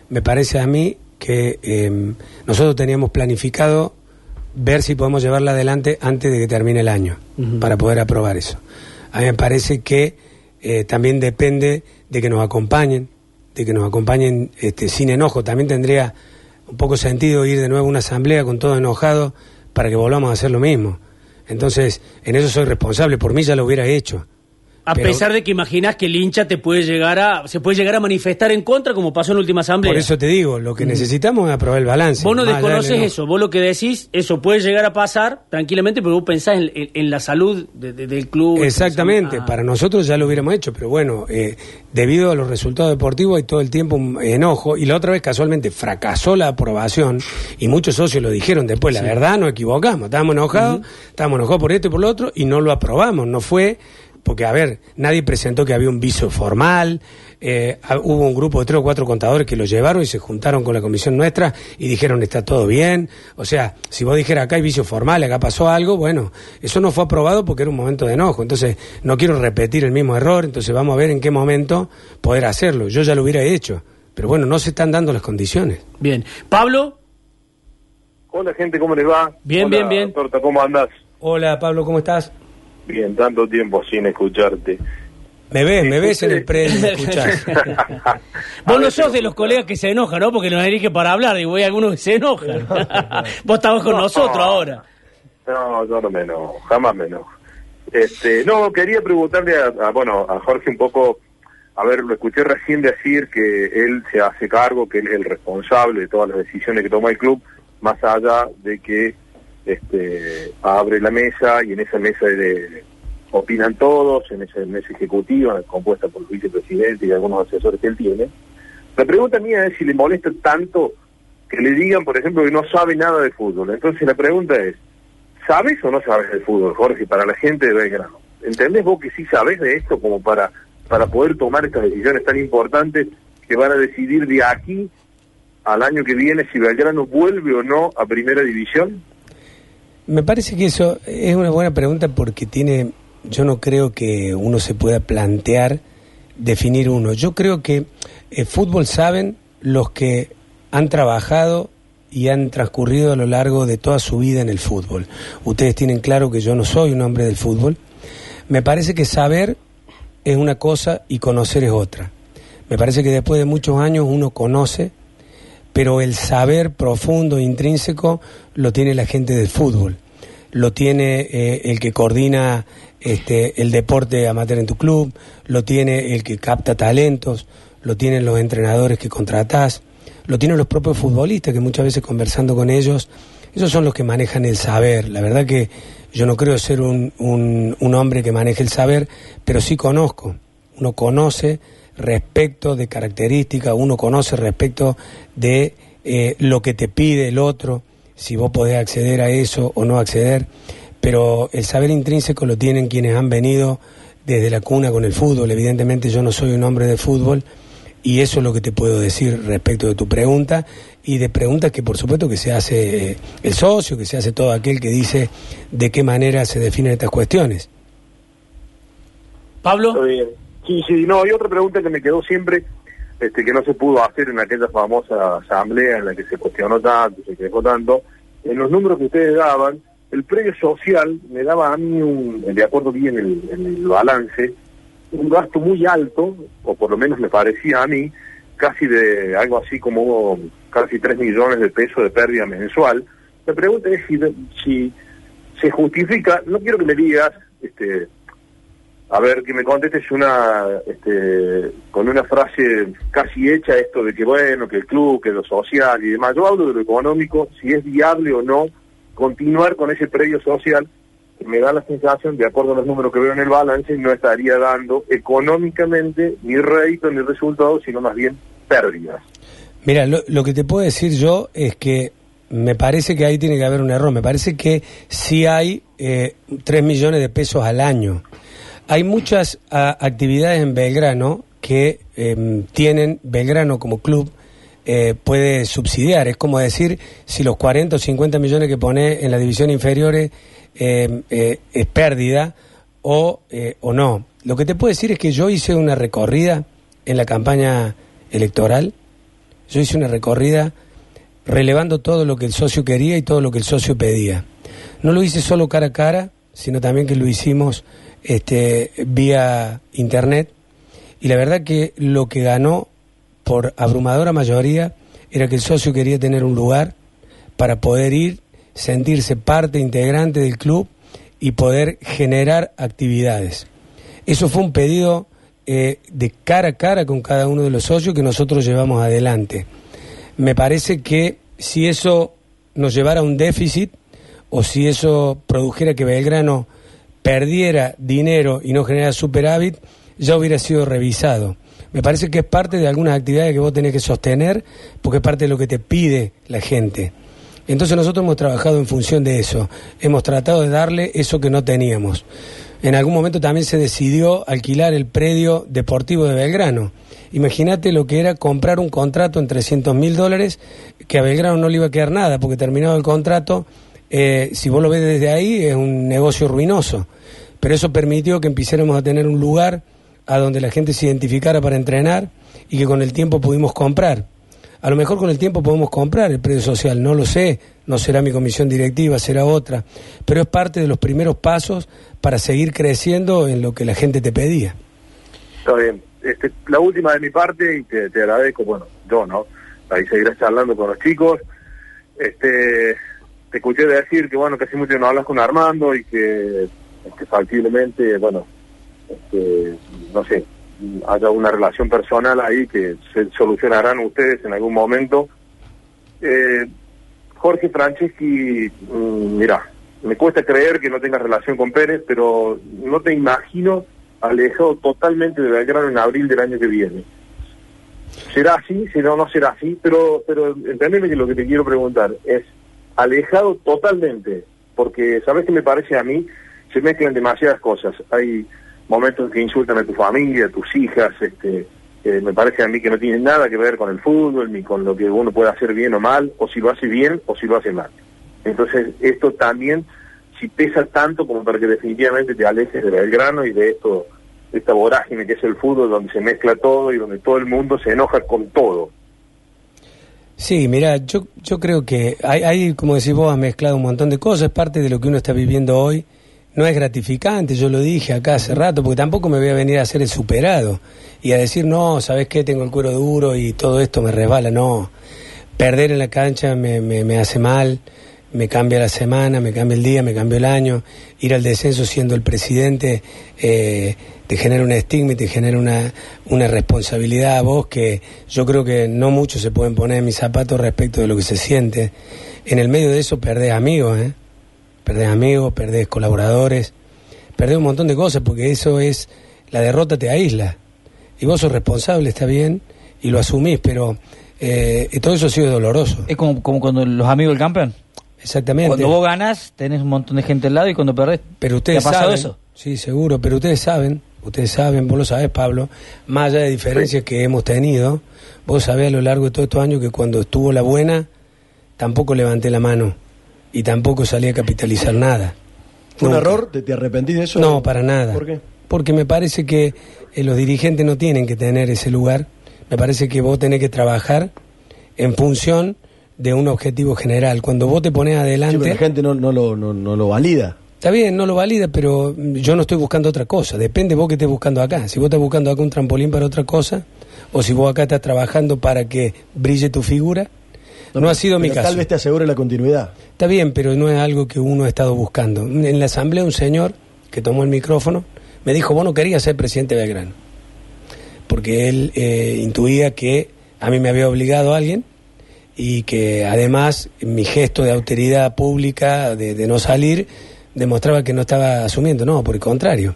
Me parece a mí que eh, nosotros teníamos planificado ver si podemos llevarla adelante antes de que termine el año para poder aprobar eso. A mí me parece que eh, también depende de que nos acompañen, de que nos acompañen este, sin enojo. También tendría un poco sentido ir de nuevo a una asamblea con todo enojado para que volvamos a hacer lo mismo. Entonces, en eso soy responsable. Por mí ya lo hubiera hecho. A Pero- pesar de que imaginás que el hincha te puede llegar a, se puede llegar a manifestar en contra, como pasó en la última asamblea. Por eso te digo, lo que necesitamos es aprobar el balance. Vos no desconoces eso, vos lo que decís, eso puede llegar a pasar tranquilamente, pero vos pensás en, en- en la salud de- de- del club. Exactamente, Ah. para nosotros ya lo hubiéramos hecho, pero bueno, eh, debido a los resultados deportivos hay todo el tiempo un enojo y la otra vez casualmente fracasó la aprobación y muchos socios lo dijeron después, la verdad nos equivocamos, estábamos enojados, estábamos enojados por esto y por lo otro y no lo aprobamos, no fue porque, a ver, nadie presentó que había un viso formal, eh, hubo un grupo de tres o cuatro contadores que lo llevaron y se juntaron con la comisión nuestra y dijeron está todo bien. O sea, si vos dijeras acá hay vicio formal, acá pasó algo, bueno, eso no fue aprobado porque era un momento de enojo. Entonces, no quiero repetir el mismo error, entonces vamos a ver en qué momento poder hacerlo. Yo ya lo hubiera hecho, pero bueno, no se están dando las condiciones. Bien. Pablo, Hola gente, ¿cómo les va? Bien, Hola, bien, bien. Torta, ¿cómo andás? Hola Pablo, ¿cómo estás? Bien, tanto tiempo sin escucharte. Me ves, me ves en el predio, me escuchás. Vos no sos de los colegas que se enojan, ¿no? Porque nos elige para hablar, y voy a algunos que se enojan. Vos estabas con nosotros ahora. No, yo no me enojo, jamás me enojo. Este, no, quería preguntarle a, a, bueno, a Jorge un poco, a ver, lo escuché recién decir que él se hace cargo, que él es el responsable de todas las decisiones que toma el club, más allá de que este, abre la mesa y en esa mesa opinan todos, en esa mesa ejecutiva compuesta por el vicepresidente y algunos asesores que él tiene. La pregunta mía es si le molesta tanto que le digan, por ejemplo, que no sabe nada de fútbol. Entonces la pregunta es, ¿sabes o no sabes de fútbol, Jorge, para la gente de Belgrano? ¿Entendés vos que sí sabes de esto como para, para poder tomar estas decisiones tan importantes que van a decidir de aquí al año que viene si Belgrano vuelve o no a primera división? Me parece que eso es una buena pregunta porque tiene, yo no creo que uno se pueda plantear definir uno. Yo creo que el fútbol saben los que han trabajado y han transcurrido a lo largo de toda su vida en el fútbol. Ustedes tienen claro que yo no soy un hombre del fútbol. Me parece que saber es una cosa y conocer es otra. Me parece que después de muchos años uno conoce, pero el saber profundo, intrínseco, lo tiene la gente del fútbol. Lo tiene eh, el que coordina este, el deporte amateur en tu club, lo tiene el que capta talentos, lo tienen los entrenadores que contratás, lo tienen los propios futbolistas que muchas veces conversando con ellos, esos son los que manejan el saber. La verdad que yo no creo ser un, un, un hombre que maneje el saber, pero sí conozco. Uno conoce respecto de características, uno conoce respecto de eh, lo que te pide el otro, si vos podés acceder a eso o no acceder, pero el saber intrínseco lo tienen quienes han venido desde la cuna con el fútbol. Evidentemente yo no soy un hombre de fútbol y eso es lo que te puedo decir respecto de tu pregunta y de preguntas que por supuesto que se hace eh, el socio, que se hace todo aquel que dice de qué manera se definen estas cuestiones. Pablo. Está bien. Sí, sí, no, y otra pregunta que me quedó siempre, este, que no se pudo hacer en aquella famosa asamblea en la que se cuestionó tanto, se quejó tanto, en los números que ustedes daban, el predio social me daba a mí, un, de acuerdo bien el, el balance, un gasto muy alto, o por lo menos me parecía a mí, casi de algo así como casi 3 millones de pesos de pérdida mensual. La pregunta es si, si se justifica, no quiero que me digas, este, a ver, que me contestes una, este, con una frase casi hecha esto de que bueno, que el club, que lo social y demás. Yo hablo de lo económico, si es viable o no continuar con ese predio social me da la sensación, de acuerdo a los números que veo en el balance, no estaría dando económicamente ni rédito ni resultados, sino más bien pérdidas. Mira, lo, lo, que te puedo decir yo es que me parece que ahí tiene que haber un error. Me parece que sí hay eh, 3 millones de pesos al año. Hay muchas a, actividades en Belgrano que eh, tienen Belgrano como club. Eh, puede subsidiar, es como decir si los 40 o 50 millones que pone en la división inferiores eh, eh, es pérdida o, o no. Lo que te puedo decir es que yo hice una recorrida en la campaña electoral, yo hice una recorrida relevando todo lo que el socio quería y todo lo que el socio pedía. No lo hice solo cara a cara, sino también que lo hicimos este, vía internet. Y la verdad que lo que ganó por abrumadora mayoría era que el socio quería tener un lugar para poder ir sentirse parte integrante del club y poder generar actividades. Eso fue un pedido eh, de cara a cara con cada uno de los socios que nosotros llevamos adelante. Me parece que si eso nos llevara a un déficit o si eso produjera que Belgrano perdiera dinero y no generara superávit, ya hubiera sido revisado. Me parece que es parte de algunas actividades que vos tenés que sostener porque es parte de lo que te pide la gente. Entonces nosotros hemos trabajado en función de eso, hemos tratado de darle eso que no teníamos. En algún momento también se decidió alquilar el predio deportivo de Belgrano. Imagínate lo que era comprar un contrato en 300 mil dólares, que a Belgrano no le iba a quedar nada, porque terminado el contrato, eh, si vos lo ves desde ahí, es un negocio ruinoso. Pero eso permitió que empezáramos a tener un lugar a donde la gente se identificara para entrenar y que con el tiempo pudimos comprar. A lo mejor con el tiempo podemos comprar el predio social, no lo sé, no será mi comisión directiva, será otra, pero es parte de los primeros pasos para seguir creciendo en lo que la gente te pedía. Está bien. Este, la última de mi parte, y te, te agradezco, bueno, yo no, ahí seguirás charlando con los chicos. Este, te escuché decir que, bueno, que hace mucho que no hablas con Armando y que, este, factiblemente, bueno, este, no sé, haya una relación personal ahí que se solucionarán ustedes en algún momento. Eh, Jorge Franceschi, mm, mira, me cuesta creer que no tenga relación con Pérez, pero no te imagino alejado totalmente de Belgrano en abril del año que viene. ¿Será así? Si no, no será así, pero, pero entendeme que lo que te quiero preguntar es, alejado totalmente, porque, ¿sabes qué me parece a mí? Se mezclan demasiadas cosas. Hay momentos en que insultan a tu familia, a tus hijas, este, que me parece a mí que no tienen nada que ver con el fútbol, ni con lo que uno puede hacer bien o mal, o si lo hace bien o si lo hace mal. Entonces, esto también, si pesa tanto como para que definitivamente te alejes de Belgrano y de esto, de esta vorágine que es el fútbol, donde se mezcla todo y donde todo el mundo se enoja con todo. Sí, mira, yo, yo creo que hay, hay, como decís vos, has mezclado un montón de cosas, parte de lo que uno está viviendo hoy no es gratificante, yo lo dije acá hace rato, porque tampoco me voy a venir a hacer el superado y a decir, no, ¿sabes qué? Tengo el cuero duro y todo esto me resbala, no. Perder en la cancha me, me, me hace mal, me cambia la semana, me cambia el día, me cambia el año. Ir al descenso siendo el presidente eh, te genera un estigma y te genera una, una responsabilidad a vos que yo creo que no muchos se pueden poner en mis zapatos respecto de lo que se siente. En el medio de eso perdés amigos, ¿eh? Perdés amigos, perdés colaboradores, perdés un montón de cosas porque eso es, la derrota te aísla. Y vos sos responsable, está bien, y lo asumís, pero eh, todo eso ha sido doloroso. Es como, como cuando los amigos del campeón. Exactamente. Cuando vos ganas, tenés un montón de gente al lado y cuando perdés, Pero ustedes ¿te ha pasado saben, eso? Sí, seguro, pero ustedes saben, ustedes saben, vos lo sabés, Pablo, más allá de diferencias que hemos tenido, vos sabés a lo largo de todos estos años que cuando estuvo la buena, tampoco levanté la mano y tampoco salí a capitalizar nada. ¿Fue un error? ¿Te, te arrepentís de eso? No, para nada. ¿Por qué? Porque me parece que eh, los dirigentes no tienen que tener ese lugar. Me parece que vos tenés que trabajar en función de un objetivo general. Cuando vos te pones Sí, adelante... pero la gente no, no, lo, no, no lo valida. Está bien, no lo valida, pero yo no estoy buscando otra cosa. Depende vos que estés buscando acá. Si vos estás buscando acá un trampolín para otra cosa, o si vos acá estás trabajando para que brille tu figura, no, ha sido mi caso. Tal vez te asegure la continuidad. Está bien, pero no es algo que uno ha estado buscando. En la asamblea un señor que tomó el micrófono me dijo, vos no querías ser presidente de Belgrano. Porque él eh, intuía que a mí me había obligado alguien y que además mi gesto de autoridad pública, de, de no salir, demostraba que no estaba asumiendo. No, por el contrario.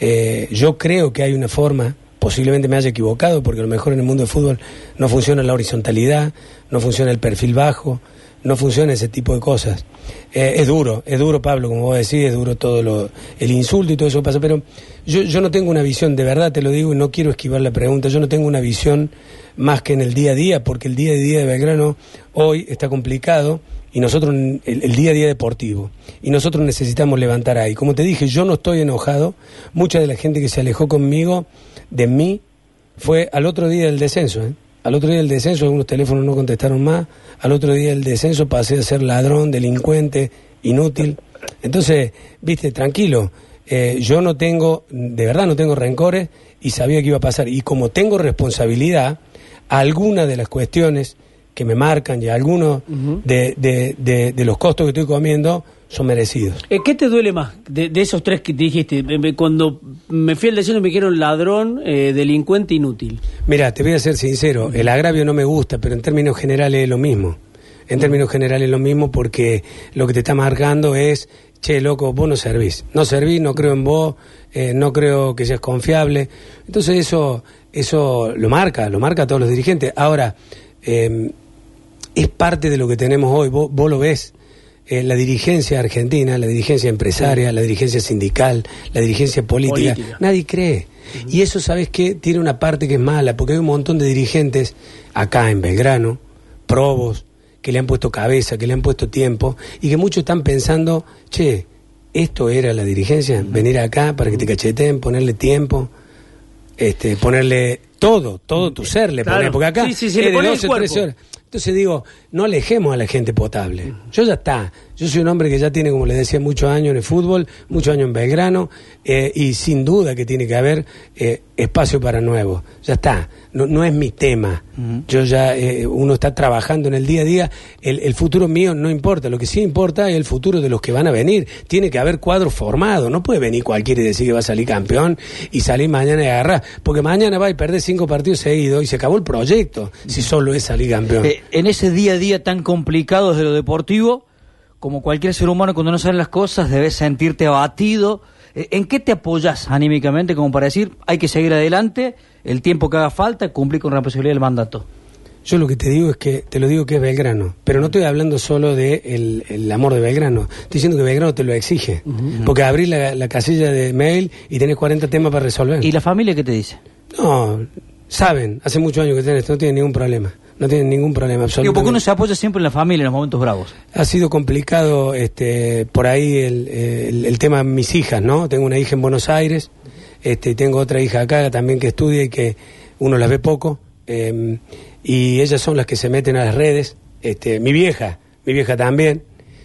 Eh, yo creo que hay una forma, posiblemente me haya equivocado, porque a lo mejor en el mundo del fútbol no funciona la horizontalidad, no funciona el perfil bajo, no funciona ese tipo de cosas. Eh, es duro, es duro, Pablo, como vos decís, es duro todo lo, el insulto y todo eso pasa, pero yo no tengo una visión, de verdad te lo digo y no quiero esquivar la pregunta, yo no tengo una visión más que en el día a día, porque el día a día de Belgrano hoy está complicado y nosotros, el, día a día deportivo, y nosotros necesitamos levantar ahí. Como te dije, yo no estoy enojado, mucha de la gente que se alejó conmigo, de mí, fue al otro día del descenso, ¿eh? Al otro día del descenso algunos teléfonos no contestaron más, al otro día del descenso pasé a ser ladrón, delincuente, inútil. Entonces, viste, tranquilo, eh, yo no tengo, de verdad no tengo rencores y sabía que iba a pasar. Y como tengo responsabilidad, algunas de las cuestiones que me marcan y algunos de, de- de- de los costos que estoy comiendo son merecidos. Eh, ¿Qué te duele más de, de esos tres que te dijiste? Cuando me fui al descenso me dijeron ladrón, eh, delincuente, inútil. Mira, te voy a ser sincero, el agravio no me gusta, pero en términos generales es lo mismo. En términos generales es lo mismo porque lo que te está marcando es, che, loco, vos no servís. No servís, no creo en vos, eh, no creo que seas confiable. Entonces eso, eso lo marca, lo marca a todos los dirigentes. Ahora, eh, es parte de lo que tenemos hoy, vos, vos lo ves. Eh, la dirigencia argentina, la dirigencia empresaria, la dirigencia sindical, la dirigencia política, Política. nadie cree. Y eso, ¿sabes qué? Tiene una parte que es mala, porque hay un montón de dirigentes acá en Belgrano, probos, que le han puesto cabeza, que le han puesto tiempo, y que muchos están pensando, che, esto era la dirigencia, venir acá para que te cacheteen, ponerle tiempo, este, ponerle todo, todo tu ser le Claro. pones, porque acá Sí, sí, sí, es le de pones el 12, cuerpo. 13 horas. Entonces digo, no alejemos a la gente potable. Yo ya está. Yo soy un hombre que ya tiene, como les decía, muchos años en el fútbol, muchos años en Belgrano, eh, y sin duda que tiene que haber eh, espacio para nuevos. Ya está. No, no es mi tema. Yo ya, eh, uno está trabajando en el día a día. El, el futuro mío no importa. Lo que sí importa es el futuro de los que van a venir. Tiene que haber cuadro formado. No puede venir cualquiera y decir que va a salir campeón y salir mañana y agarrar. Porque mañana va y perder cinco partidos seguidos y se acabó el proyecto si solo es salir campeón. Eh, en ese día a día tan complicado desde lo deportivo, como cualquier ser humano, cuando no salen las cosas, debes sentirte abatido. Eh, ¿En qué te apoyas anímicamente como para decir hay que seguir adelante, el tiempo que haga falta, cumplir con la posibilidad del mandato? Yo lo que te digo es que, te lo digo que es Belgrano, pero no estoy hablando solo de el, el amor de Belgrano, estoy diciendo que Belgrano te lo exige, porque abrís la, la casilla de mail y tenés 40 temas para resolver. ¿Y la familia qué te dice? No, saben, hace muchos años que tenés, no tienen ningún problema, no tienen ningún problema Digo, absolutamente. porque uno se apoya siempre en la familia en los momentos bravos. Ha sido complicado este, por ahí el, el, el tema de mis hijas, ¿no? Tengo una hija en Buenos Aires, este, tengo otra hija acá también que estudia y que uno las ve poco, eh, y ellas son las que se meten a las redes. Este, mi vieja, mi vieja también,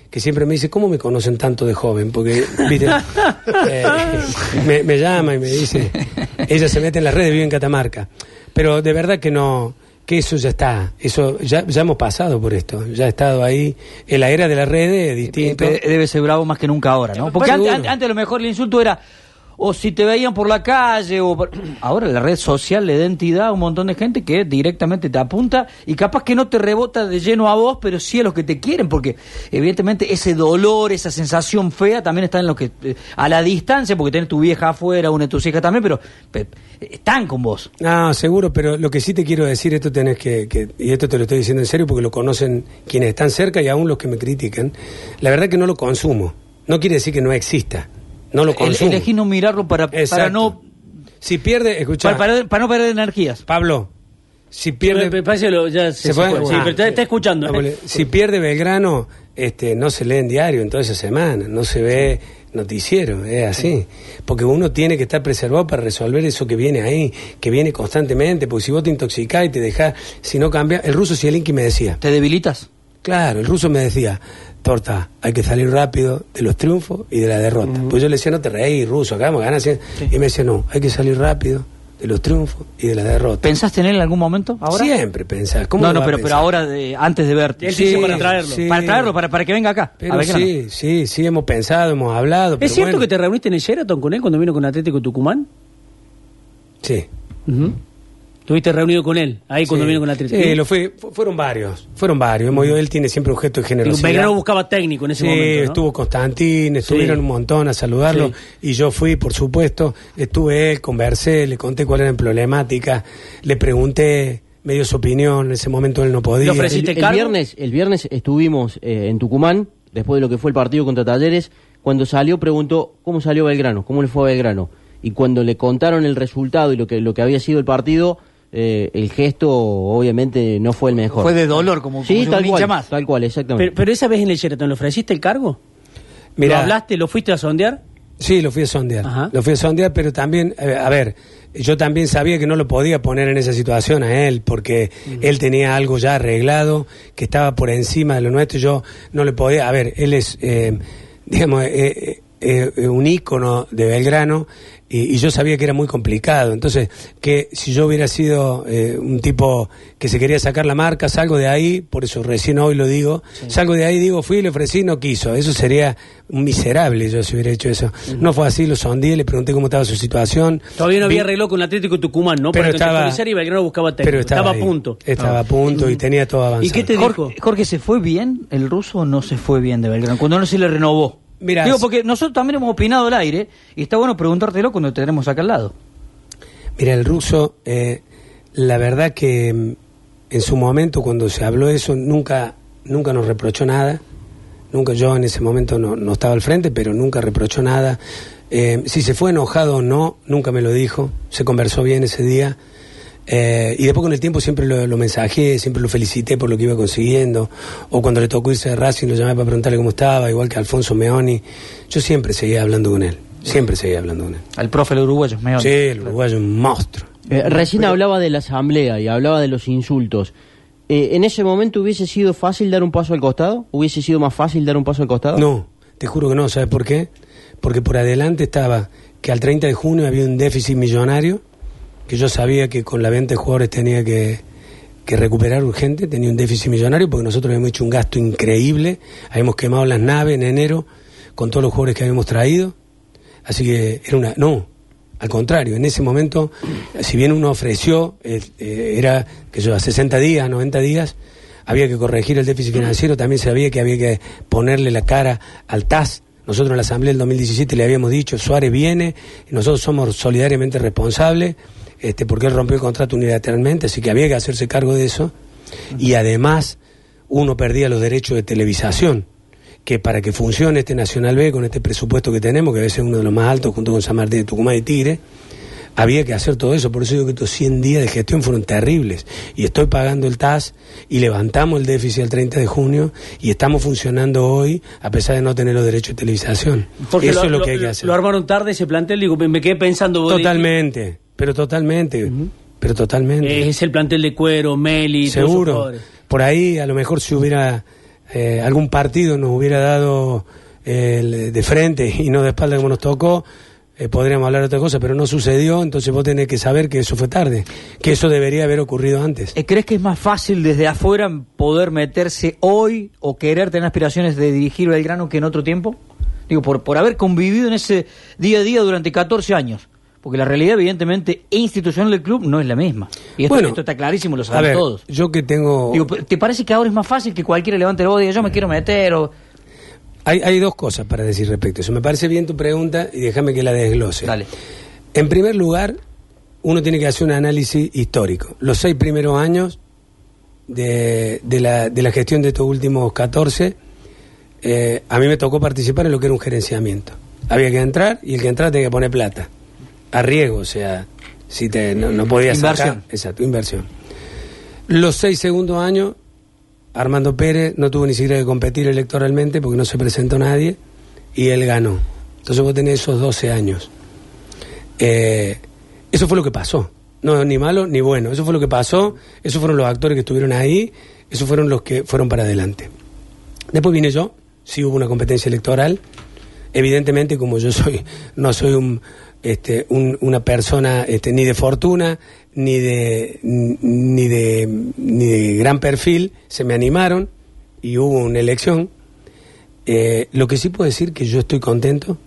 que siempre me dice, ¿cómo me conocen tanto de joven? Porque, viste, eh, me, me llama y me dice, ella se mete en las redes, vive en Catamarca. Pero de verdad que no, que eso ya está, eso ya, ya hemos pasado por esto, ya he estado ahí, en la era de las redes es distinto. Eh, Debe ser bravo más que nunca ahora, ¿no? Porque antes, antes- antes a lo mejor el insulto era o si te veían por la calle o ahora la red social le da entidad a un montón de gente que directamente te apunta y capaz que no te rebota de lleno a vos, pero sí a los que te quieren, porque evidentemente ese dolor, esa sensación fea también está en lo que eh, a la distancia, porque tenés tu vieja afuera, una de tus hijas también, pero pe- están con vos. No, seguro, pero lo que sí te quiero decir, esto tenés que, que- y esto te lo estoy diciendo en serio porque lo conocen quienes están cerca y aún los que me critican, la verdad que no lo consumo. No quiere decir que no exista, no lo El- consumo. elegí no mirarlo para, para no Si pierde, escucha, para, para- para no perder energías. Pablo, si pierde... me parece que lo- ya se, ¿Se. Sí, Ah, pero está, está escuchando. ¿eh? Si pierde Belgrano, este, no se lee en diario en toda esa semana, no se ve noticiero, es así. Porque uno tiene que estar preservado para resolver eso que viene ahí, que viene constantemente, porque si vos te intoxicás y te dejás, si no cambia, el ruso Zielinski me decía, ¿Te debilitas? claro, el ruso me decía, Torta, hay que salir rápido de los triunfos y de la derrota. Pues yo le decía, no te reís, ruso, acá vamos a ganar. cien". Y me decía, no, hay que salir rápido de los triunfos y de la derrota. ¿Pensaste en él en algún momento? ¿Ahora? Siempre pensás, ¿cómo no, no, pero, pero ahora, de- antes de verte. Él dice para traerlo. sí. Para traerlo, para, para que venga acá. Pero a Belgrano. sí, sí, sí, hemos pensado, hemos hablado. pero ¿Es cierto bueno. que te reuniste en el Sheraton con él cuando vino con Atlético Tucumán? Sí. Estuviste reunido con él ahí cuando sí. vino con Atlético. Sí, lo fue, fu- fueron varios, fueron varios. Hemos ido, él tiene siempre un gesto de generosidad. Belgrano buscaba técnico en ese sí, momento. ¿no? estuvo Constantín, estuvieron Sí. un montón a saludarlo Sí. y yo fui, por supuesto, estuve él, conversé, le conté cuál era la problemática, le pregunté, me dio su opinión, en ese momento él no podía. ¿Le ofreciste El, el cargo? viernes, el viernes estuvimos eh, en Tucumán, después de lo que fue el partido contra Talleres. Cuando salió, preguntó cómo salió Belgrano, cómo le fue a Belgrano. Y cuando le contaron el resultado y lo que, lo que había sido el partido, eh, el gesto obviamente no fue el mejor. Fue de dolor, como, sí, como tal un hincha cual, más. tal cual, exactamente. Pero, pero esa vez en el Sheraton, ¿le ofreciste el cargo? Mirá, ¿Lo hablaste? ¿Lo fuiste a sondear? Sí, lo fui a sondear. Ajá. Lo fui a sondear, pero también, eh, a ver, yo también sabía que no lo podía poner en esa situación a él, porque él tenía algo ya arreglado, que estaba por encima de lo nuestro. Yo no le podía. A ver, él es, eh, digamos, eh, eh, eh, un ícono de Belgrano. Y, y yo sabía que era muy complicado. Entonces, que si yo hubiera sido eh, un tipo que se quería sacar la marca, salgo de ahí, por eso recién hoy lo digo, salgo de ahí, digo, fui, le ofrecí, no quiso. Eso sería un miserable yo si hubiera hecho eso. No fue así, lo sondeé, le pregunté cómo estaba su situación. Todavía no había Vi- arreglado con Atlético Tucumán, ¿no? Pero Para estaba- contextualizar y Belgrano buscaba técnico. pero estaba, estaba ahí. a punto. Estaba Ah. a punto y tenía todo avanzado. ¿Y qué te dijo? Jorge, Jorge, ¿se fue bien el ruso o no se fue bien de Belgrano? Cuando no se le renovó. Mira, Digo, porque nosotros también hemos opinado al aire y está bueno preguntártelo cuando te tenemos acá al lado. Mira, el ruso, eh, la verdad que mm, en su momento cuando se habló eso, nunca, nunca nos reprochó nada. Nunca yo en ese momento no, no estaba al frente, pero nunca reprochó nada. Eh, si se fue enojado o no, nunca me lo dijo. Se conversó bien ese día. Eh, y después con el tiempo siempre lo, lo mensajé, siempre lo felicité por lo que iba consiguiendo. O cuando le tocó irse de Racing lo llamé para preguntarle cómo estaba, igual que Alfonso Meoni. Yo siempre seguía hablando con él. Siempre seguía hablando con él. Al profe el uruguayo, me Sí, el uruguayo es un monstruo. Eh, recién hablaba de la asamblea y hablaba de los insultos. Eh, ¿En ese momento hubiese sido fácil dar un paso al costado? ¿Hubiese sido más fácil dar un paso al costado? No, te juro que no, ¿sabes por qué? Porque por adelante estaba que al 30 de junio había un déficit millonario, que yo sabía que con la venta de jugadores tenía que, que recuperar urgente, tenía un déficit millonario porque nosotros habíamos hecho un gasto increíble, habíamos quemado las naves en enero con todos los jugadores que habíamos traído, así que era una... No, al contrario, en ese momento, si bien uno ofreció, eh, eh, era que yo a 60 días, 90 días, había que corregir el déficit financiero, también sabía que había que ponerle la cara al TAS. Nosotros en la Asamblea del 2017 le habíamos dicho, Suárez viene, nosotros somos solidariamente responsables, este, porque él rompió el contrato unilateralmente, así que había que hacerse cargo de eso. Y además, uno perdía los derechos de televisación, que para que funcione este Nacional B con este presupuesto que tenemos, que debe ser uno de los más altos junto con San Martín de Tucumán y Tigre, había que hacer todo eso. Por eso digo que estos 100 días de gestión fueron terribles. Y estoy pagando el TAS y levantamos el déficit el 30 de junio y estamos funcionando hoy a pesar de no tener los derechos de televisación. Porque eso lo, es lo, lo- que hay que hacer. Lo armaron tarde ese plantel, digo, me quedé pensando. Totalmente, pero totalmente, pero totalmente. es el plantel de cuero, Meli, Seguro. Por ahí a lo mejor si hubiera eh, algún partido nos hubiera dado eh, el de frente y no de espalda como nos tocó, eh, podríamos hablar de otra cosa, pero no sucedió, entonces vos tenés que saber que eso fue tarde, que eso debería haber ocurrido antes. Eh, ¿Crees que es más fácil desde afuera poder meterse hoy o querer tener aspiraciones de dirigir Belgrano que en otro tiempo? Digo, por, por haber convivido en ese día a día durante 14 años. Porque la realidad, evidentemente, institucional del club no es la misma. Y esto, Bueno, esto está clarísimo, lo ver, todos. yo que tengo... Digo, ¿te parece que ahora es más fácil que cualquiera levante la voz y diga yo me quiero meter? O... Hay, hay dos cosas para decir respecto a eso. Me parece bien tu pregunta y déjame que la desglose. Dale. En primer lugar, uno tiene que hacer un análisis histórico. Los seis primeros años de, de la, de la gestión de estos últimos 14, eh, a mí me tocó participar en lo que era un gerenciamiento. Había que entrar y el que entraba tenía que poner plata. A riesgo, o sea, si te, no, no podías Inversión. sacar- Exacto, inversión. Los seis segundos años, Armando Pérez no tuvo ni siquiera que competir electoralmente porque no se presentó nadie y él ganó. Entonces vos tenés esos 12 años. Eh, eso fue lo que pasó. No, ni malo ni bueno. Eso fue lo que pasó. Esos fueron los actores que estuvieron ahí. Esos fueron los que fueron para adelante. Después vine yo. Sí hubo una competencia electoral. Evidentemente, como yo soy, no soy un, este, un- una persona este, ni de fortuna ni de ni de ni de gran perfil, se me animaron y hubo una elección. Eh, lo que sí puedo decir que yo estoy contento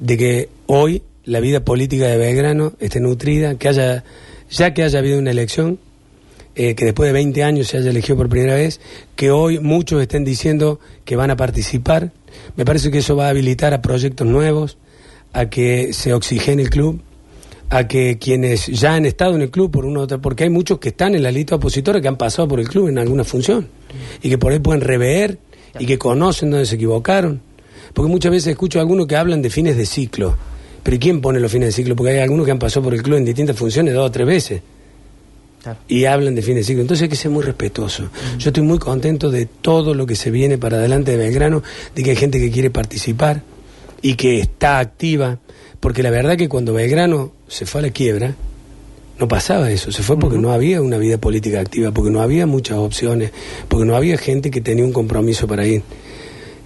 de que hoy la vida política de Belgrano esté nutrida, que haya, ya que haya habido una elección, eh, que después de 20 años se haya elegido por primera vez, que hoy muchos estén diciendo que van a participar. Me parece que eso va a habilitar a proyectos nuevos, a que se oxigene el club, a que quienes ya han estado en el club por una u otra, porque hay muchos que están en la lista opositora que han pasado por el club en alguna función y que por ahí pueden rever y que conocen dónde se equivocaron. Porque muchas veces escucho a algunos que hablan de fines de ciclo. Pero ¿y quién pone los fines de ciclo? Porque hay algunos que han pasado por el club en distintas funciones dos o tres veces y hablan de fin de ciclo. Entonces hay que ser muy respetuoso. Yo estoy muy contento de todo lo que se viene para adelante de Belgrano, de que hay gente que quiere participar y que está activa, porque la verdad que cuando Belgrano se fue a la quiebra, no pasaba eso, se fue porque no había una vida política activa, porque no había muchas opciones, porque no había gente que tenía un compromiso para ir.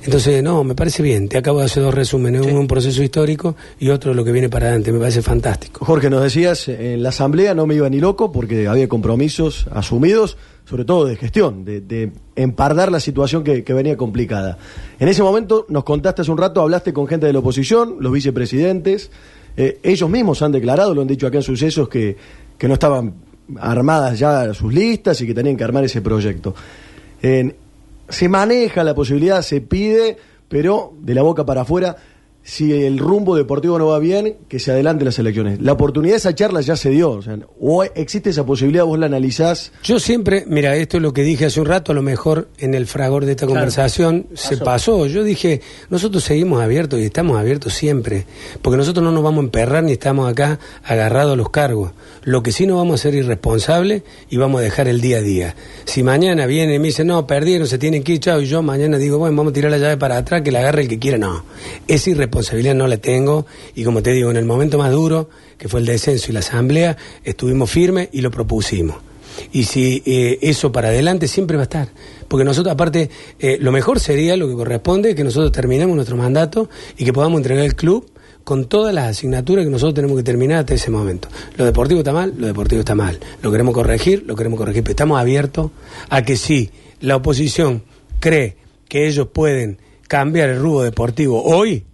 Entonces, no, me parece bien. Te acabo de hacer dos resúmenes, uno un proceso histórico y otro lo que viene para adelante. Me parece fantástico. Jorge, nos decías, en la asamblea no me iba ni loco porque había compromisos asumidos, sobre todo de gestión, de, de empardar la situación que, venía complicada. En ese momento nos contaste hace un rato, hablaste con gente de la oposición, los vicepresidentes, eh, ellos mismos han declarado, lo han dicho acá en sucesos, que, que no estaban armadas ya sus listas y que tenían que armar ese proyecto. Se maneja la posibilidad, se pide, pero de la boca para afuera, si el rumbo deportivo no va bien, que se adelanten las elecciones. La oportunidad de esa charla ya se dio, o, sea, o existe esa posibilidad, vos la analizás. Yo siempre, mira, esto es lo que dije hace un rato, a lo mejor en el fragor de esta Claro. conversación se pasó. Yo dije, nosotros seguimos abiertos y estamos abiertos siempre, porque nosotros no nos vamos a emperrar ni estamos acá agarrados a los cargos. Lo que sí no vamos a ser irresponsables y vamos a dejar el día a día. Si mañana viene y me dice, no, perdieron, se tienen que ir, chao, y yo mañana digo, bueno, vamos a tirar la llave para atrás, que la agarre el que quiera, no. Esa irresponsabilidad no la tengo y como te digo, en el momento más duro, que fue el descenso y la asamblea, estuvimos firmes y lo propusimos. Y si eh, eso para adelante siempre va a estar. Porque nosotros, aparte, eh, lo mejor sería, lo que corresponde, que nosotros terminemos nuestro mandato y que podamos entregar el club con todas las asignaturas que nosotros tenemos que terminar hasta ese momento. Lo deportivo está mal, lo deportivo está mal. Lo queremos corregir, lo queremos corregir. Pero estamos abiertos a que si la oposición cree que ellos pueden cambiar el rubro deportivo hoy,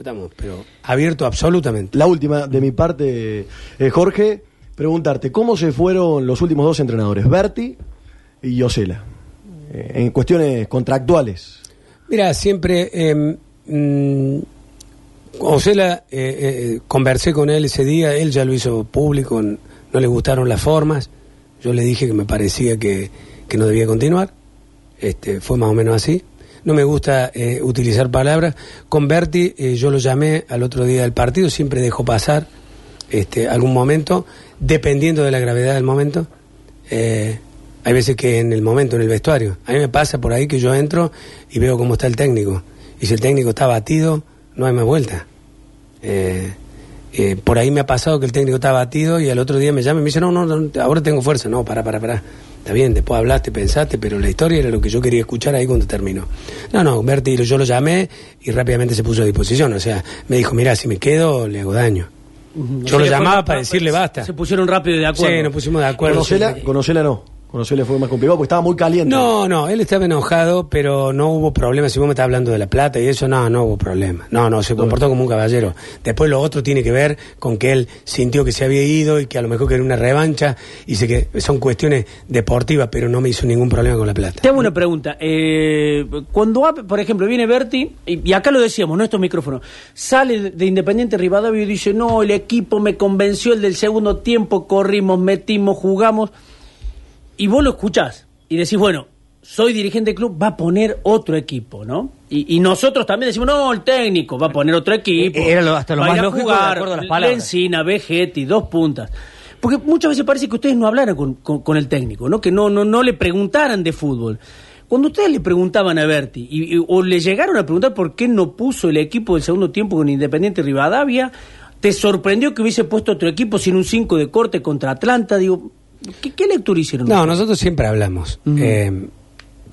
estamos pero abiertos absolutamente. La última de mi parte, eh, Jorge, preguntarte, ¿cómo se fueron los últimos dos entrenadores, Berti y Yosela? Eh, en cuestiones contractuales. Mira, siempre... Eh, mm, Osela, eh, eh, conversé con él ese día, él ya lo hizo público, no le gustaron las formas, yo le dije que me parecía que, que no debía continuar, este, fue más o menos así. No me gusta eh, utilizar palabras. Con Berti eh, yo lo llamé al otro día del partido, siempre dejó pasar este, algún momento, dependiendo de la gravedad del momento. Eh, hay veces que en el momento, en el vestuario, a mí me pasa por ahí que yo entro y veo cómo está el técnico. Y si el técnico está batido, no hay más vuelta. Eh, eh, por ahí me ha pasado que el técnico está batido y al otro día me llama y me dice, no, no, no, ahora tengo fuerza. No, para, para, para. Está bien, después hablaste, pensaste, pero la historia era lo que yo quería escuchar ahí cuando terminó. No, no, Berti, yo lo llamé y rápidamente se puso a disposición. O sea, me dijo, mira, si me quedo, le hago daño. Yo lo llamaba para decirle basta. Se pusieron rápido de acuerdo. Sí, nos pusimos de acuerdo. Conocela, conocela no. Conocela fue más complicado porque estaba muy caliente. No, no, él estaba enojado, pero no hubo problema. Si vos me estás hablando de la plata y eso, no, no hubo problema. No, no, se comportó como un caballero. Después lo otro tiene que ver con que él sintió que se había ido y que a lo mejor quería una revancha y sé que son cuestiones deportivas, pero no me hizo ningún problema con la plata. Te hago una pregunta. Eh, cuando, por ejemplo, viene Berti, y, acá lo decíamos, no estos micrófonos, sale de, de Independiente Rivadavia y dice, no, el equipo me convenció el del segundo tiempo, corrimos, metimos, jugamos, y vos lo escuchás y decís, bueno, soy dirigente del club, va a poner otro equipo, ¿no? Y, y nosotros también decimos, no, el técnico va a poner otro equipo. Eh, era lo- hasta lo va más a lógico de jugar, acuerdo a las palabras. Lencina, Vegetti, dos puntas. Porque muchas veces parece que ustedes no hablaran con, con- con el técnico, ¿no? Que no, no, no le preguntaran de fútbol. Cuando ustedes le preguntaban a Berti, y, y- o le llegaron a preguntar por qué no puso el equipo del segundo tiempo con Independiente Rivadavia, ¿te sorprendió que hubiese puesto otro equipo sin un 5 de corte contra Atlanta? Digo, ¿qué, qué lectura hicieron? No, ustedes? nosotros siempre hablamos. Eh,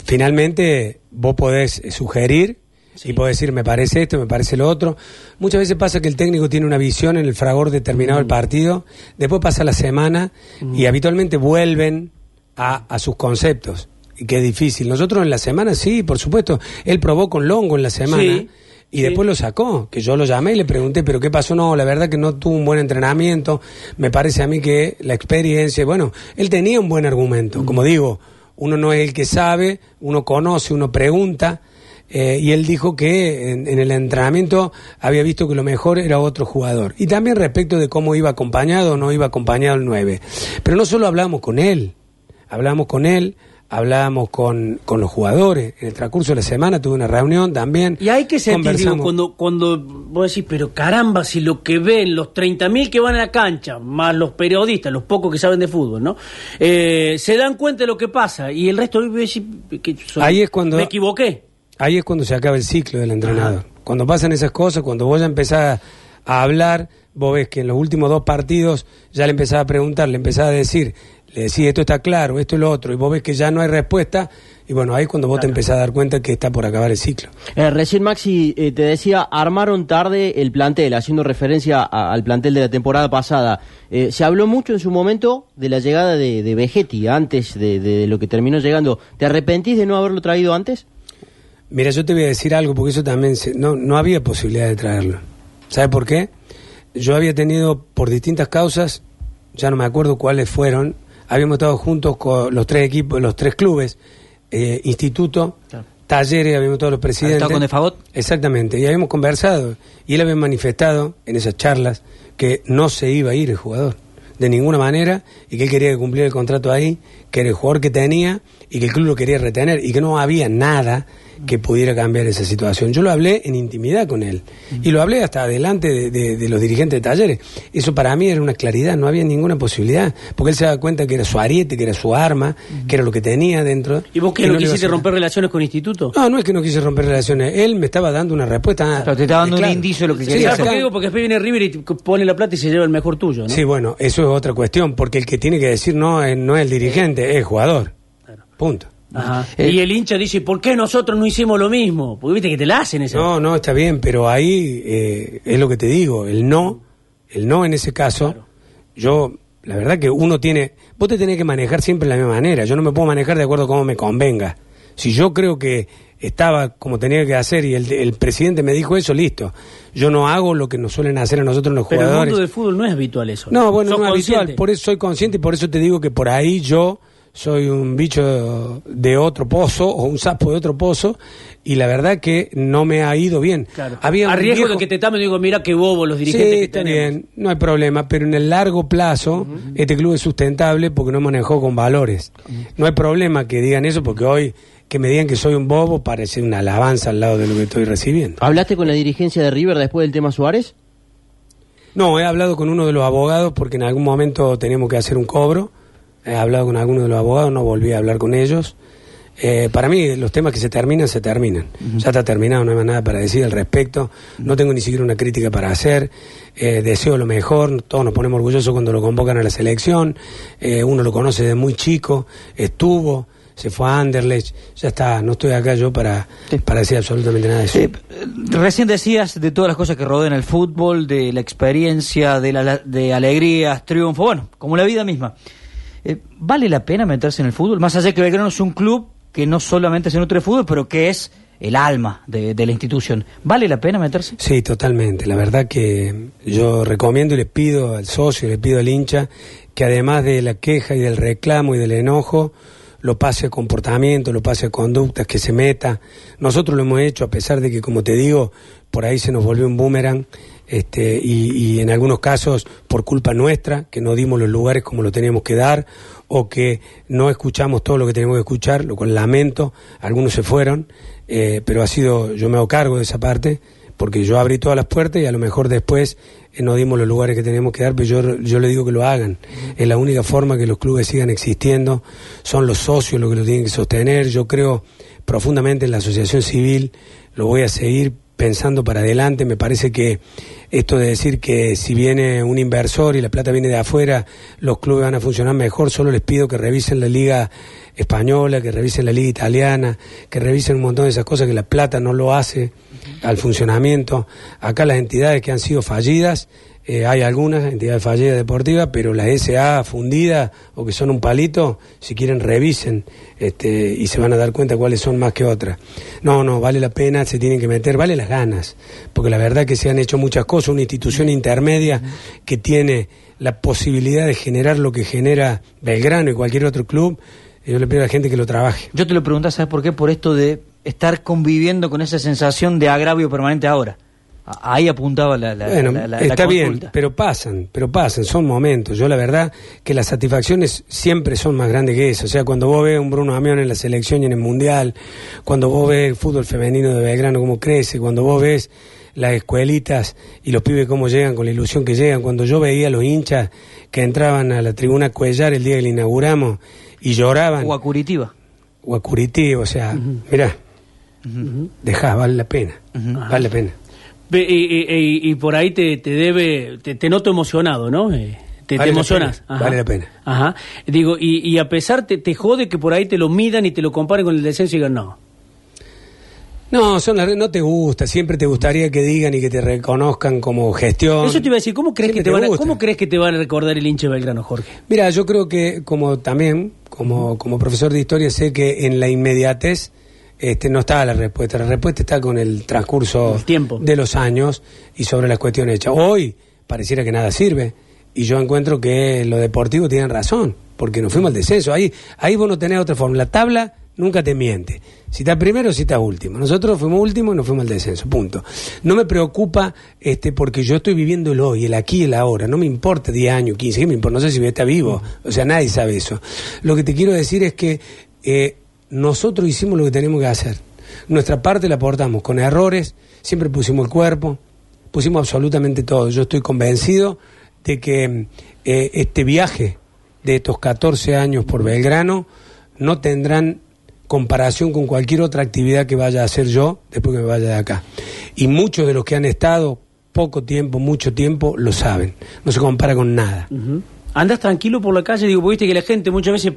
finalmente, vos podés eh, sugerir Sí. y podés decir, me parece esto, me parece lo otro. Muchas veces pasa que el técnico tiene una visión en el fragor determinado del partido, después pasa la semana y habitualmente vuelven a, a sus conceptos. Y que es difícil. Nosotros en la semana, sí, por supuesto. Él probó con Longo en la semana. Sí. Y después lo sacó, que yo lo llamé y le pregunté, pero ¿qué pasó? No, la verdad que no tuvo un buen entrenamiento. Me parece a mí que la experiencia, bueno, él tenía un buen argumento. Como digo, uno no es el que sabe, uno conoce, uno pregunta. eh, y él dijo que en, en el entrenamiento había visto que lo mejor era otro jugador. Y también respecto de cómo iba acompañado o no iba acompañado el 9. Pero no solo hablamos con él, hablamos con él, hablábamos con, con los jugadores. En el transcurso de la semana tuve una reunión también. Y hay que sentir, digo, cuando, cuando vos decís, pero caramba, si lo que ven los 30.000 que van a la cancha, más los periodistas, los pocos que saben de fútbol, ¿no? Eh, se dan cuenta de lo que pasa y el resto que soy- Ahí es cuando- me equivoqué. Ahí es cuando se acaba el ciclo del entrenador. Cuando pasan esas cosas, cuando vos ya empezás a hablar, vos ves que en los últimos dos partidos ya le empezás a preguntar, le empezás a decir, le decís esto está claro, esto es lo otro, y vos ves que ya no hay respuesta, y bueno, ahí es cuando vos te empezás a dar cuenta que está por acabar el ciclo. Eh, recién Maxi eh, te decía, armaron tarde el plantel, haciendo referencia a- al plantel de la temporada pasada. Eh, se habló mucho en su momento de la llegada de, de Vegetti, antes de, de lo que terminó llegando. ¿Te arrepentís de no haberlo traído antes? Mira, yo te voy a decir algo, porque eso también, se- no, no había posibilidad de traerlo. ¿Sabes por qué? Yo había tenido, por distintas causas, ya no me acuerdo cuáles fueron, habíamos estado juntos con los tres equipos, los tres clubes, eh, instituto, talleres, habíamos estado los presidentes. estado con De Fagot? Exactamente, y habíamos conversado, y él había manifestado en esas charlas que no se iba a ir el jugador, de ninguna manera, y que él quería cumplir el contrato ahí, que era el jugador que tenía, y que el club lo quería retener, y que no había nada que pudiera cambiar esa situación. Yo lo hablé en intimidad con él y lo hablé hasta adelante de, de- de los dirigentes de talleres. Eso para mí era una claridad, no había ninguna posibilidad, porque él se daba cuenta que era su ariete, que era su arma, que era lo que tenía dentro. ¿Y vos qué que no quisiste romper relaciones con instituto? no, no es que no quise romper relaciones. Él me estaba dando una respuesta. Claro, te estaba dando un Claro. indicio de lo que Sí, quería ¿Sabes hacer. por qué digo? Porque después viene River y pone la plata y se lleva el mejor tuyo, ¿no? Sí, bueno, eso es otra cuestión, porque el que tiene que decir no es, no es el dirigente, es el jugador. Punto. Ajá. Eh, y el hincha dice, ¿por qué nosotros no hicimos lo mismo? Porque viste que te la hacen esa. No, no, está bien, pero ahí eh, es lo que te digo, el no, el no en ese caso, yo, la verdad que uno tiene, vos te tenés que manejar siempre de la misma manera, yo no me puedo manejar de acuerdo a cómo me convenga. Si yo creo que estaba como tenía que hacer y el, el presidente me dijo eso, listo. Yo no hago lo que nos suelen hacer a nosotros los Pero en el jugadores. mundo del fútbol no es habitual eso. No, bueno, ¿Sos no es habitual, consciente? por eso soy consciente y por eso te digo que por ahí yo soy un bicho de otro pozo o un sapo de otro pozo y la verdad que no me ha ido bien. Claro. Había a un riesgo viejo- de que te tamen, digo, mira qué bobo los Sí, dirigentes que está tenemos. bien, no hay problema, pero en el largo plazo este club es sustentable porque no manejó con valores. No hay problema que digan eso porque hoy que me digan que soy un bobo parece una alabanza al lado de lo que estoy recibiendo. ¿Hablaste con la dirigencia de River después del tema Suárez? No, he hablado con uno de los abogados porque en algún momento teníamos que hacer un cobro. He hablado con alguno de los abogados, no volví a hablar con ellos. Eh, para mí, los temas que se terminan, se terminan. Ya está terminado, no hay más nada para decir al respecto. No tengo ni siquiera una crítica para hacer. Eh, deseo lo mejor. Todos nos ponemos orgullosos cuando lo convocan a la selección. Eh, uno lo conoce desde muy chico. Estuvo, se fue a Anderlecht. Ya está, no estoy acá yo para, para decir absolutamente nada de eso. Eh, recién decías de todas las cosas que rodean el fútbol, de la experiencia, de, la, de alegrías, triunfo, bueno, como la vida misma. Eh, ¿Vale la pena meterse en el fútbol? Más allá de que Belgrano es un club que no solamente se nutre de fútbol, pero que es el alma de, de la institución. ¿Vale la pena meterse? Sí, totalmente. La verdad que yo recomiendo y le pido al socio, le pido al hincha que además de la queja y del reclamo y del enojo, lo pase a comportamiento, lo pase a conductas, que se meta. Nosotros lo hemos hecho a pesar de que, como te digo, por ahí se nos volvió un boomerang este, y, y en algunos casos por culpa nuestra, que no dimos los lugares como lo teníamos que dar o que no escuchamos todo lo que teníamos que escuchar, lo cual lamento, algunos se fueron, eh, pero ha sido, yo me hago cargo de esa parte, porque yo abrí todas las puertas y a lo mejor después eh, no dimos los lugares que teníamos que dar, pero yo, yo le digo que lo hagan. Es la única forma que los clubes sigan existiendo, son los socios los que lo tienen que sostener, yo creo profundamente en la asociación civil, lo voy a seguir pensando para adelante, me parece que esto de decir que si viene un inversor y la plata viene de afuera, los clubes van a funcionar mejor, solo les pido que revisen la liga española, que revisen la liga italiana, que revisen un montón de esas cosas que la plata no lo hace al funcionamiento. Acá las entidades que han sido fallidas, eh, hay algunas entidades fallidas deportivas, pero las SA fundidas o que son un palito, si quieren revisen este, y se van a dar cuenta cuáles son más que otras. No, no, vale la pena, se tienen que meter, vale las ganas, porque la verdad que se han hecho muchas cosas, una institución intermedia que tiene la posibilidad de generar lo que genera Belgrano y cualquier otro club, yo le pido a la gente que lo trabaje. Yo te lo pregunto, ¿sabes por qué? Por esto de estar conviviendo con esa sensación de agravio permanente ahora. Ahí apuntaba la, la, Bueno, la- la- la está bien, pero pasan, pero pasan, son momentos. Yo la verdad que las satisfacciones siempre son más grandes que eso. O sea, cuando vos ves un Bruno Amión en la selección y en el Mundial, cuando vos ves el fútbol femenino de Belgrano cómo crece, cuando vos ves las escuelitas y los pibes cómo llegan con la ilusión que llegan, cuando yo veía a los hinchas que entraban a la tribuna Cuellar el día que la inauguramos y lloraban, O a Curitiba. o a o sea, mirá, dejá, vale la pena, vale la pena. Y, y- y- y por ahí te, te debe, te, te noto emocionado, ¿no? Eh, te, Vale la emocionas. pena, vale la pena. Ajá. Digo, y, y a pesar te, te jode que por ahí te lo midan y te lo comparen con el descenso y digan no. No, son las, no te gusta, siempre te gustaría que digan y que te reconozcan como gestión. Eso te iba a decir, ¿cómo crees, que te van a. ¿cómo crees que te van a recordar el hincha de Belgrano, Jorge? Mira, yo creo que como también, como, como profesor de historia, sé que en la inmediatez este, no está la respuesta. La respuesta está con el transcurso El tiempo. de los años y sobre las cuestiones hechas. Hoy pareciera que nada sirve y yo encuentro que lo deportivo tienen razón, porque nos fuimos al descenso. Ahí, ahí vos no tenés otra forma. La tabla nunca te miente. Si estás primero, si estás último. Nosotros fuimos último y nos fuimos al descenso, punto. No me preocupa este porque yo estoy viviendo el hoy, el aquí y el ahora. No me importa 10 años, 15, ¿qué me importa? No sé si voy a estar vivo. O sea, nadie sabe eso. Lo que te quiero decir es que eh, nosotros hicimos lo que tenemos que hacer. nuestra parte la aportamos con errores, siempre pusimos el cuerpo, pusimos absolutamente todo. Yo estoy convencido de que eh, este viaje de estos 14 años por Belgrano no tendrán comparación con cualquier otra actividad que vaya a hacer yo después que me vaya de acá. Y muchos de los que han estado poco tiempo, mucho tiempo, lo saben. No se compara con nada. Ujú. Andas tranquilo por la calle, digo, viste que la gente muchas veces,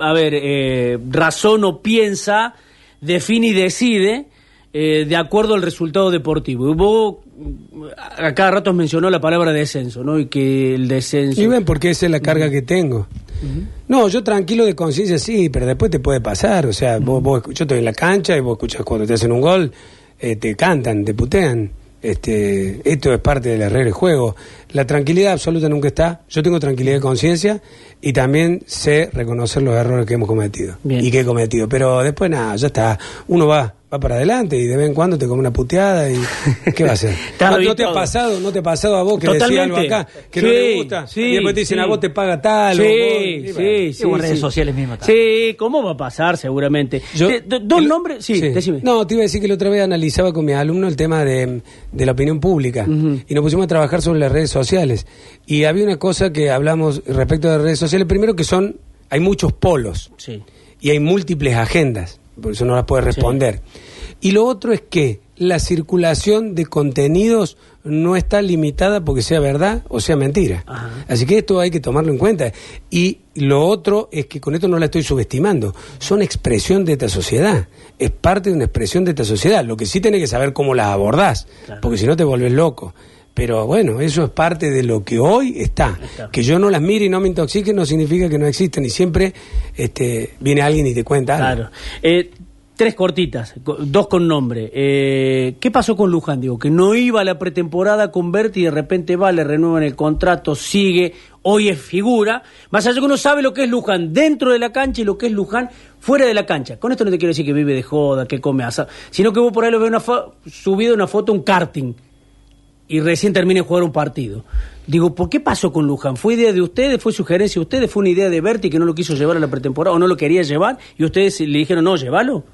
a ver, eh, razona o piensa, define y decide eh, de acuerdo al resultado deportivo. Y vos, a cada rato has mencionado la palabra descenso, ¿no? Y que el descenso... Y ven, porque esa es la carga que tengo. No, yo tranquilo de conciencia sí, pero después te puede pasar. O sea, vos, vos- yo estoy en la cancha y vos escuchas cuando te hacen un gol, eh, te cantan, te putean. Este, esto es parte de la regla del juego. La tranquilidad absoluta nunca está. Yo tengo tranquilidad de conciencia y también sé reconocer los errores que hemos cometido Bien. y que he cometido. Pero después nada, ya está. Uno va, va para adelante y de vez en cuando te come una puteada y ¿qué va a hacer? ¿No, no te ha pasado, no te ha pasado a vos que decís algo acá que no le gusta sí, y después te dicen sí. a vos te paga tal o vos- Sí, y sí, bueno. sí. Como redes sí. sociales mismas también. Sí, ¿cómo va a pasar seguramente? Yo- Te- do- ¿Dos el- nombres? Sí, decime. No, te iba a decir que la otra vez analizaba con mi alumno el tema de, de la opinión pública y nos pusimos a trabajar sobre las redes sociales. Y había una cosa que hablamos respecto de las redes sociales, primero que son, hay muchos polos Sí. y hay múltiples agendas, por eso no las puedes responder. Y lo otro es que la circulación de contenidos no está limitada porque sea verdad o sea mentira. Ajá. Así que esto hay que tomarlo en cuenta. Y lo otro es que con esto no la estoy subestimando, son expresión de esta sociedad, es parte de una expresión de esta sociedad. Lo que sí tenés que saber cómo las abordás, Claro. porque si no te volvés loco. Pero bueno, eso es parte de lo que hoy está. Está. Que yo no las mire y no me intoxique no significa que no existen. Y siempre este, viene alguien y te cuenta algo. Claro. Eh, tres cortitas, co- dos con nombre. Eh, ¿Qué pasó con Luján? Digo, que no iba a la pretemporada con Berti y de repente va, le renuevan el contrato, sigue, hoy es figura. Más allá que uno sabe lo que es Luján dentro de la cancha y lo que es Luján fuera de la cancha. Con esto no te quiero decir que vive de joda, que come asado, sino que vos por ahí lo ves una subido una foto, un karting y recién termine de jugar un partido. Digo, ¿por qué pasó con Luján? ¿Fue idea de ustedes? ¿Fue sugerencia de ustedes? ¿Fue una idea de Berti que no lo quiso llevar a la pretemporada o no lo quería llevar? Y ustedes le dijeron, no, llévalo.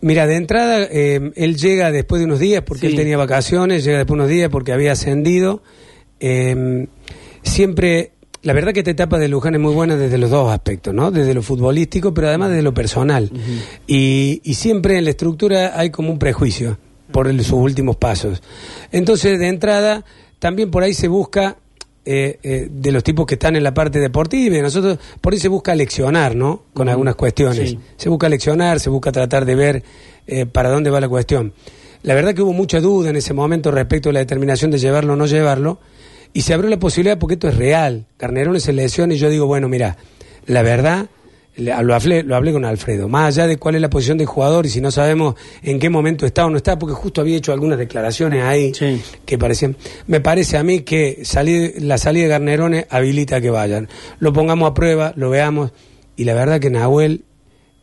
Mira, de entrada, eh, él llega después de unos días porque Sí. él tenía vacaciones, llega después de unos días porque había ascendido. Eh, siempre, la verdad que esta etapa de Luján es muy buena desde los dos aspectos, ¿no? Desde lo futbolístico, pero además desde lo personal. y, y siempre en la estructura hay como un prejuicio por el- sus últimos pasos. Entonces, de entrada, también por ahí se busca eh, eh, de los tipos que están en la parte deportiva y nosotros por ahí se busca leccionar, ¿no? Con algunas cuestiones. Sí. Se busca leccionar, se busca tratar de ver eh, para dónde va la cuestión. La verdad que hubo mucha duda en ese momento respecto a la determinación de llevarlo o no llevarlo y se abrió la posibilidad porque esto es real. Carnerones se lesiona y yo digo, bueno, mira, la verdad, lo hablé, lo hablé con Alfredo, más allá de cuál es la posición del jugador y si no sabemos en qué momento está o no está, porque justo había hecho algunas declaraciones ahí Sí. que parecían. Me parece a mí que salir, la salida de Garnerones habilita que vayan. Lo pongamos a prueba, lo veamos. Y la verdad que Nahuel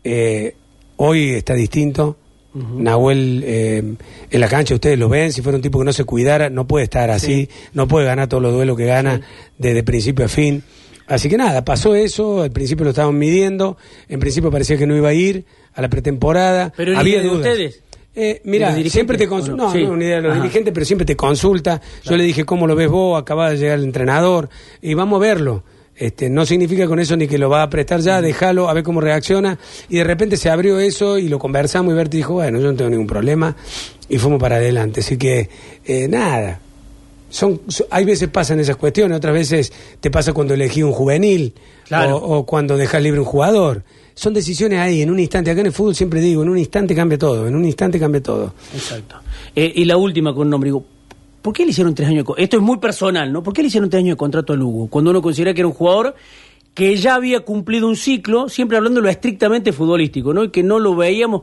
eh, hoy está distinto. Nahuel eh, en la cancha, ustedes lo ven, si fuera un tipo que no se cuidara, no puede estar así, no puede ganar todos los duelos que gana desde principio a fin. Así que nada, pasó eso, al principio lo estaban midiendo, en principio parecía que no iba a ir a la pretemporada. Pero había de dudas. ustedes. Eh, ¿De mira, siempre te consulta. no? No, Sí. no, ni idea de los Ajá. dirigentes, pero siempre te consulta. Yo le dije, ¿cómo lo ves vos? Acaba de llegar el entrenador y vamos a verlo. Este, no significa con eso ni que lo va a prestar ya, déjalo, a ver cómo reacciona. Y de repente se abrió eso y lo conversamos y Berti dijo, bueno, yo no tengo ningún problema. Y fuimos para adelante. Así que, eh, nada. Son, so- hay veces pasan esas cuestiones, otras veces te pasa cuando elegí un juvenil Claro. o, o cuando dejas libre un jugador. Son decisiones ahí, en un instante. Acá en el fútbol siempre digo, en un instante cambia todo, en un instante cambia todo. Exacto. Eh, y la última con nombre, digo, ¿por qué le hicieron tres años de Esto es muy personal, ¿no? ¿Por qué le hicieron tres años de contrato a Lugo? Cuando uno considera que era un jugador que ya había cumplido un ciclo, siempre hablando de lo estrictamente futbolístico, ¿no? Y que no lo veíamos.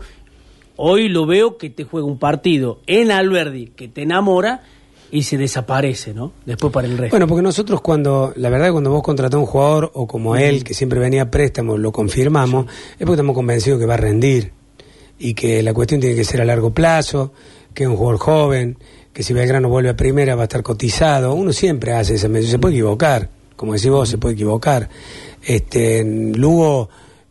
Hoy lo veo que te juega un partido en Alberdi que te enamora y se desaparece, ¿no? Después para el resto. Bueno, porque nosotros cuando, la verdad, cuando vos contratás a un jugador o como él, que siempre venía a préstamo, lo confirmamos, es porque estamos convencidos que va a rendir y que la cuestión tiene que ser a largo plazo, que es un jugador joven, que si Belgrano vuelve a primera va a estar cotizado. Uno siempre hace esa mención, se puede equivocar, como decís vos, se puede equivocar. Este, Lugo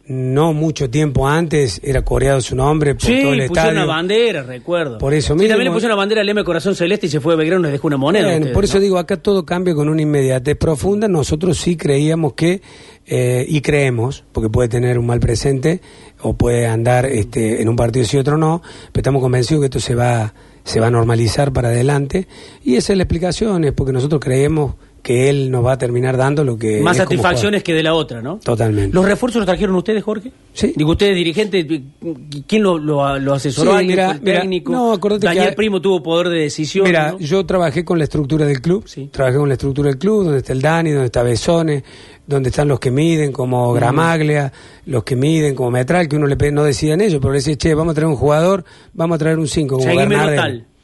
no mucho tiempo antes era coreado su nombre por Sí, todo el estadio. una bandera, recuerdo. Por eso Sí, mismo- también le pusieron una bandera al M Corazón Celeste y se fue a Belgrano y les dejó una moneda. ustedes, por eso ¿no? digo, acá todo cambia con una inmediatez profunda. Nosotros sí creíamos que, eh, y creemos, porque puede tener un mal presente o puede andar este, en un partido sí otro no, pero estamos convencidos que esto se va, se va a normalizar para adelante. Y esa es la explicación, es porque nosotros creemos que él nos va a terminar dando lo que... Más satisfacciones que de la otra, ¿no? Totalmente. ¿Los refuerzos los trajeron ustedes, Jorge? Sí. Digo, ustedes dirigentes, ¿quién lo, lo, lo asesoró? Sí, ¿Alguien mira, fue el mira, técnico? no, acordate que Daniel hay- Primo tuvo poder de decisión. Mira, ¿no? yo trabajé con la estructura del club, Sí. trabajé con la estructura del club, donde está el Dani, donde está Besone, donde están los que miden como Gramaglia, los que miden como Metral, que uno le no decían ellos, pero le decía, che, vamos a traer un jugador, vamos a traer un 5 como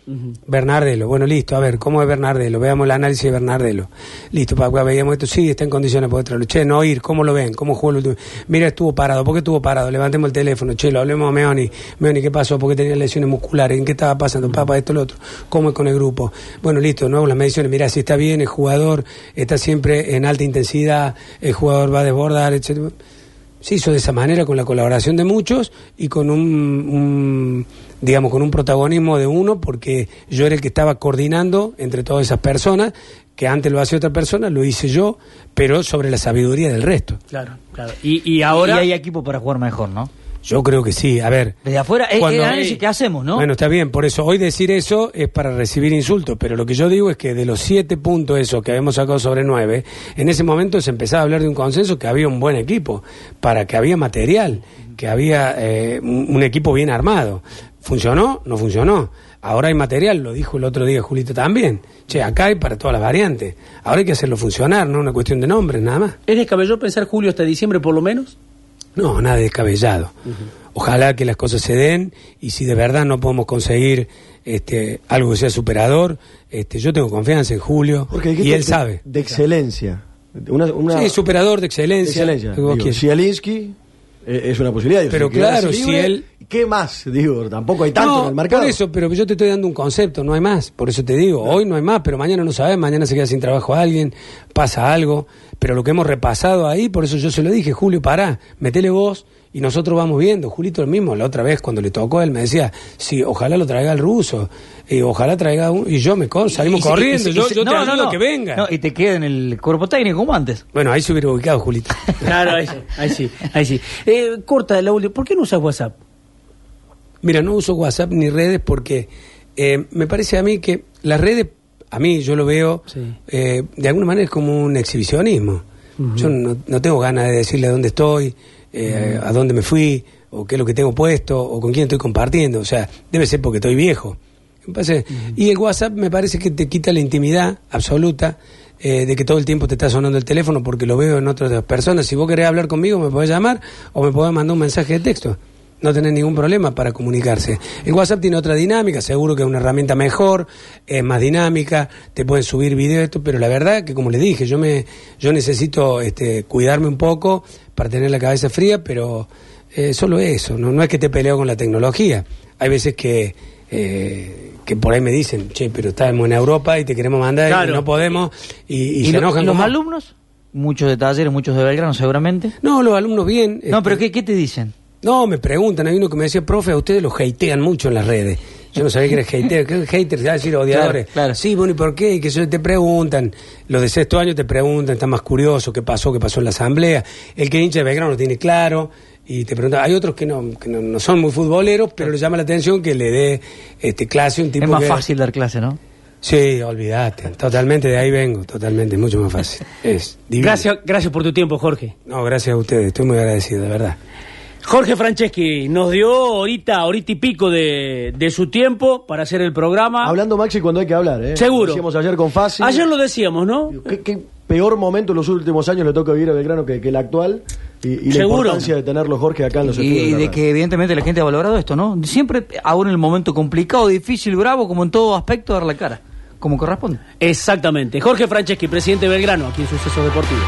Bernardelo. bueno, listo, a ver, ¿cómo es Bernardelo? Veamos el análisis de Bernardelo. Listo, papá, veíamos esto, sí, está en condiciones poder traerlo. Che, no ir, ¿cómo lo ven? ¿Cómo jugó el último? Mira, estuvo parado, ¿por qué estuvo parado? Levantemos el teléfono, che, lo hablemos a Meoni. Meoni, ¿qué pasó? ¿Por qué tenía lesiones musculares? ¿En qué estaba pasando? Papá, esto, lo otro. ¿Cómo es con el grupo? Bueno, listo, nuevo las mediciones. Mira, si está bien, el jugador está siempre en alta intensidad, el jugador va a desbordar, etcétera se hizo de esa manera con la colaboración de muchos y con un, un, digamos con un protagonismo de uno porque yo era el que estaba coordinando entre todas esas personas que antes lo hacía otra persona lo hice yo pero sobre la sabiduría del resto Claro, claro. Y, y ahora... Y hay equipo para jugar mejor, ¿no? yo creo que sí a ver Desde afuera, es Cuando- el análisis que hacemos, ¿no? Bueno, está bien, por eso hoy decir eso es para recibir insultos, pero lo que yo digo es que de los siete puntos esos que habíamos sacado sobre nueve, en ese momento se empezaba a hablar de un consenso que había un buen equipo, para que había material, que había eh, un, un equipo bien armado. ¿Funcionó? No funcionó. Ahora hay material, lo dijo el otro día Julito también. Che, acá hay para todas las variantes. Ahora hay que hacerlo funcionar, no una cuestión de nombres, nada más. ¿Es descabellado pensar julio hasta diciembre por lo menos? No, nada descabellado. Ojalá que las cosas se den y si de verdad no podemos conseguir este, algo que sea superador, este, yo tengo confianza en Julio Porque y él de- sabe. De excelencia. Una, una Sí, superador de de excelencia. Digo. Zielinski eh, es una posibilidad. Pero Si claro, si él- ¿Qué más? Digo, tampoco hay tanto No, en el mercado. Por eso, pero yo te estoy dando un concepto, no hay más. Por eso te digo, hoy no hay más, pero mañana no sabes, mañana se queda sin trabajo alguien, pasa algo. Pero lo que hemos repasado ahí, por eso yo se lo dije, Julio, pará, metele vos y nosotros vamos viendo. Julito el mismo, la otra vez cuando le tocó a él me decía, sí, ojalá lo traiga el ruso, y ojalá traiga un... Y yo me con, salimos Y corriendo, y yo, yo te no, ayudo no, no. que venga. No, y te queda en el cuerpo técnico como antes. Bueno, ahí se hubiera ubicado, Julito. Claro, ahí sí, ahí sí. Ahí sí. Eh, corta la última. ¿Por qué no usas WhatsApp? Mira, no uso WhatsApp ni redes porque eh, me parece a mí que las redes, a mí yo lo veo, Sí. eh, de alguna manera es como un exhibicionismo. Yo no, no tengo ganas de decirle a dónde estoy, eh, a dónde me fui, o qué es lo que tengo puesto, o con quién estoy compartiendo. O sea, debe ser porque estoy viejo. Y el WhatsApp me parece que te quita la intimidad absoluta. eh, de que todo el tiempo te está sonando el teléfono porque lo veo en otras personas. Si vos querés hablar conmigo, me podés llamar o me podés mandar un mensaje de texto no tener ningún problema para comunicarse. El WhatsApp tiene otra dinámica, seguro que es una herramienta mejor, es más dinámica, te pueden subir videos, esto, pero la verdad que como les dije, yo me yo necesito este, cuidarme un poco para tener la cabeza fría, pero eh, solo eso, no, no es que te peleo con la tecnología. Hay veces que eh, que por ahí me dicen, che, pero estamos en Europa y te queremos mandar Claro. y no podemos y, y ¿Y, se lo- enojan los alumnos? Muchos de talleres, muchos de Belgrano seguramente. No, los alumnos bien. No, este, pero ¿qué, ¿qué te dicen? No, me preguntan, hay uno que me decía, profe, a ustedes los hatean mucho en las redes. Yo no sabía que era hater, ¿qué es hater? Se va a decir odiadores. Claro, claro. Sí, bueno, ¿y por qué? Y que eso te preguntan, los de sexto año te preguntan, están más curiosos, qué pasó, qué pasó en la asamblea. El que hincha de Belgrano lo tiene claro, y te preguntan, hay otros que no, que no, no son muy futboleros, pero les llama la atención que le dé este clase un tipo es más que- fácil dar clase, ¿no? Sí, olvídate, totalmente, de ahí vengo, totalmente, mucho más fácil. Es divino. Gracias, gracias por tu tiempo, Jorge. No, gracias a ustedes, estoy muy agradecido, de verdad. Jorge Franceschi nos dio ahorita, ahorita y pico de, de su tiempo para hacer el programa. Hablando, Maxi, cuando hay que hablar, ¿eh? Seguro. Lo decíamos ayer con Fácil. Ayer lo decíamos, ¿no? ¿Qué, qué peor momento en los últimos años le toca vivir a Belgrano que, que el actual? Y, y la Seguro. importancia de tenerlo, Jorge, acá en los. Y la de que evidentemente la gente ha valorado esto, ¿no? Siempre, ahora en el momento complicado, difícil, bravo, como en todo aspecto, dar la cara, como corresponde. Exactamente. Jorge Franceschi, presidente de Belgrano, aquí en Sucesos Deportivos.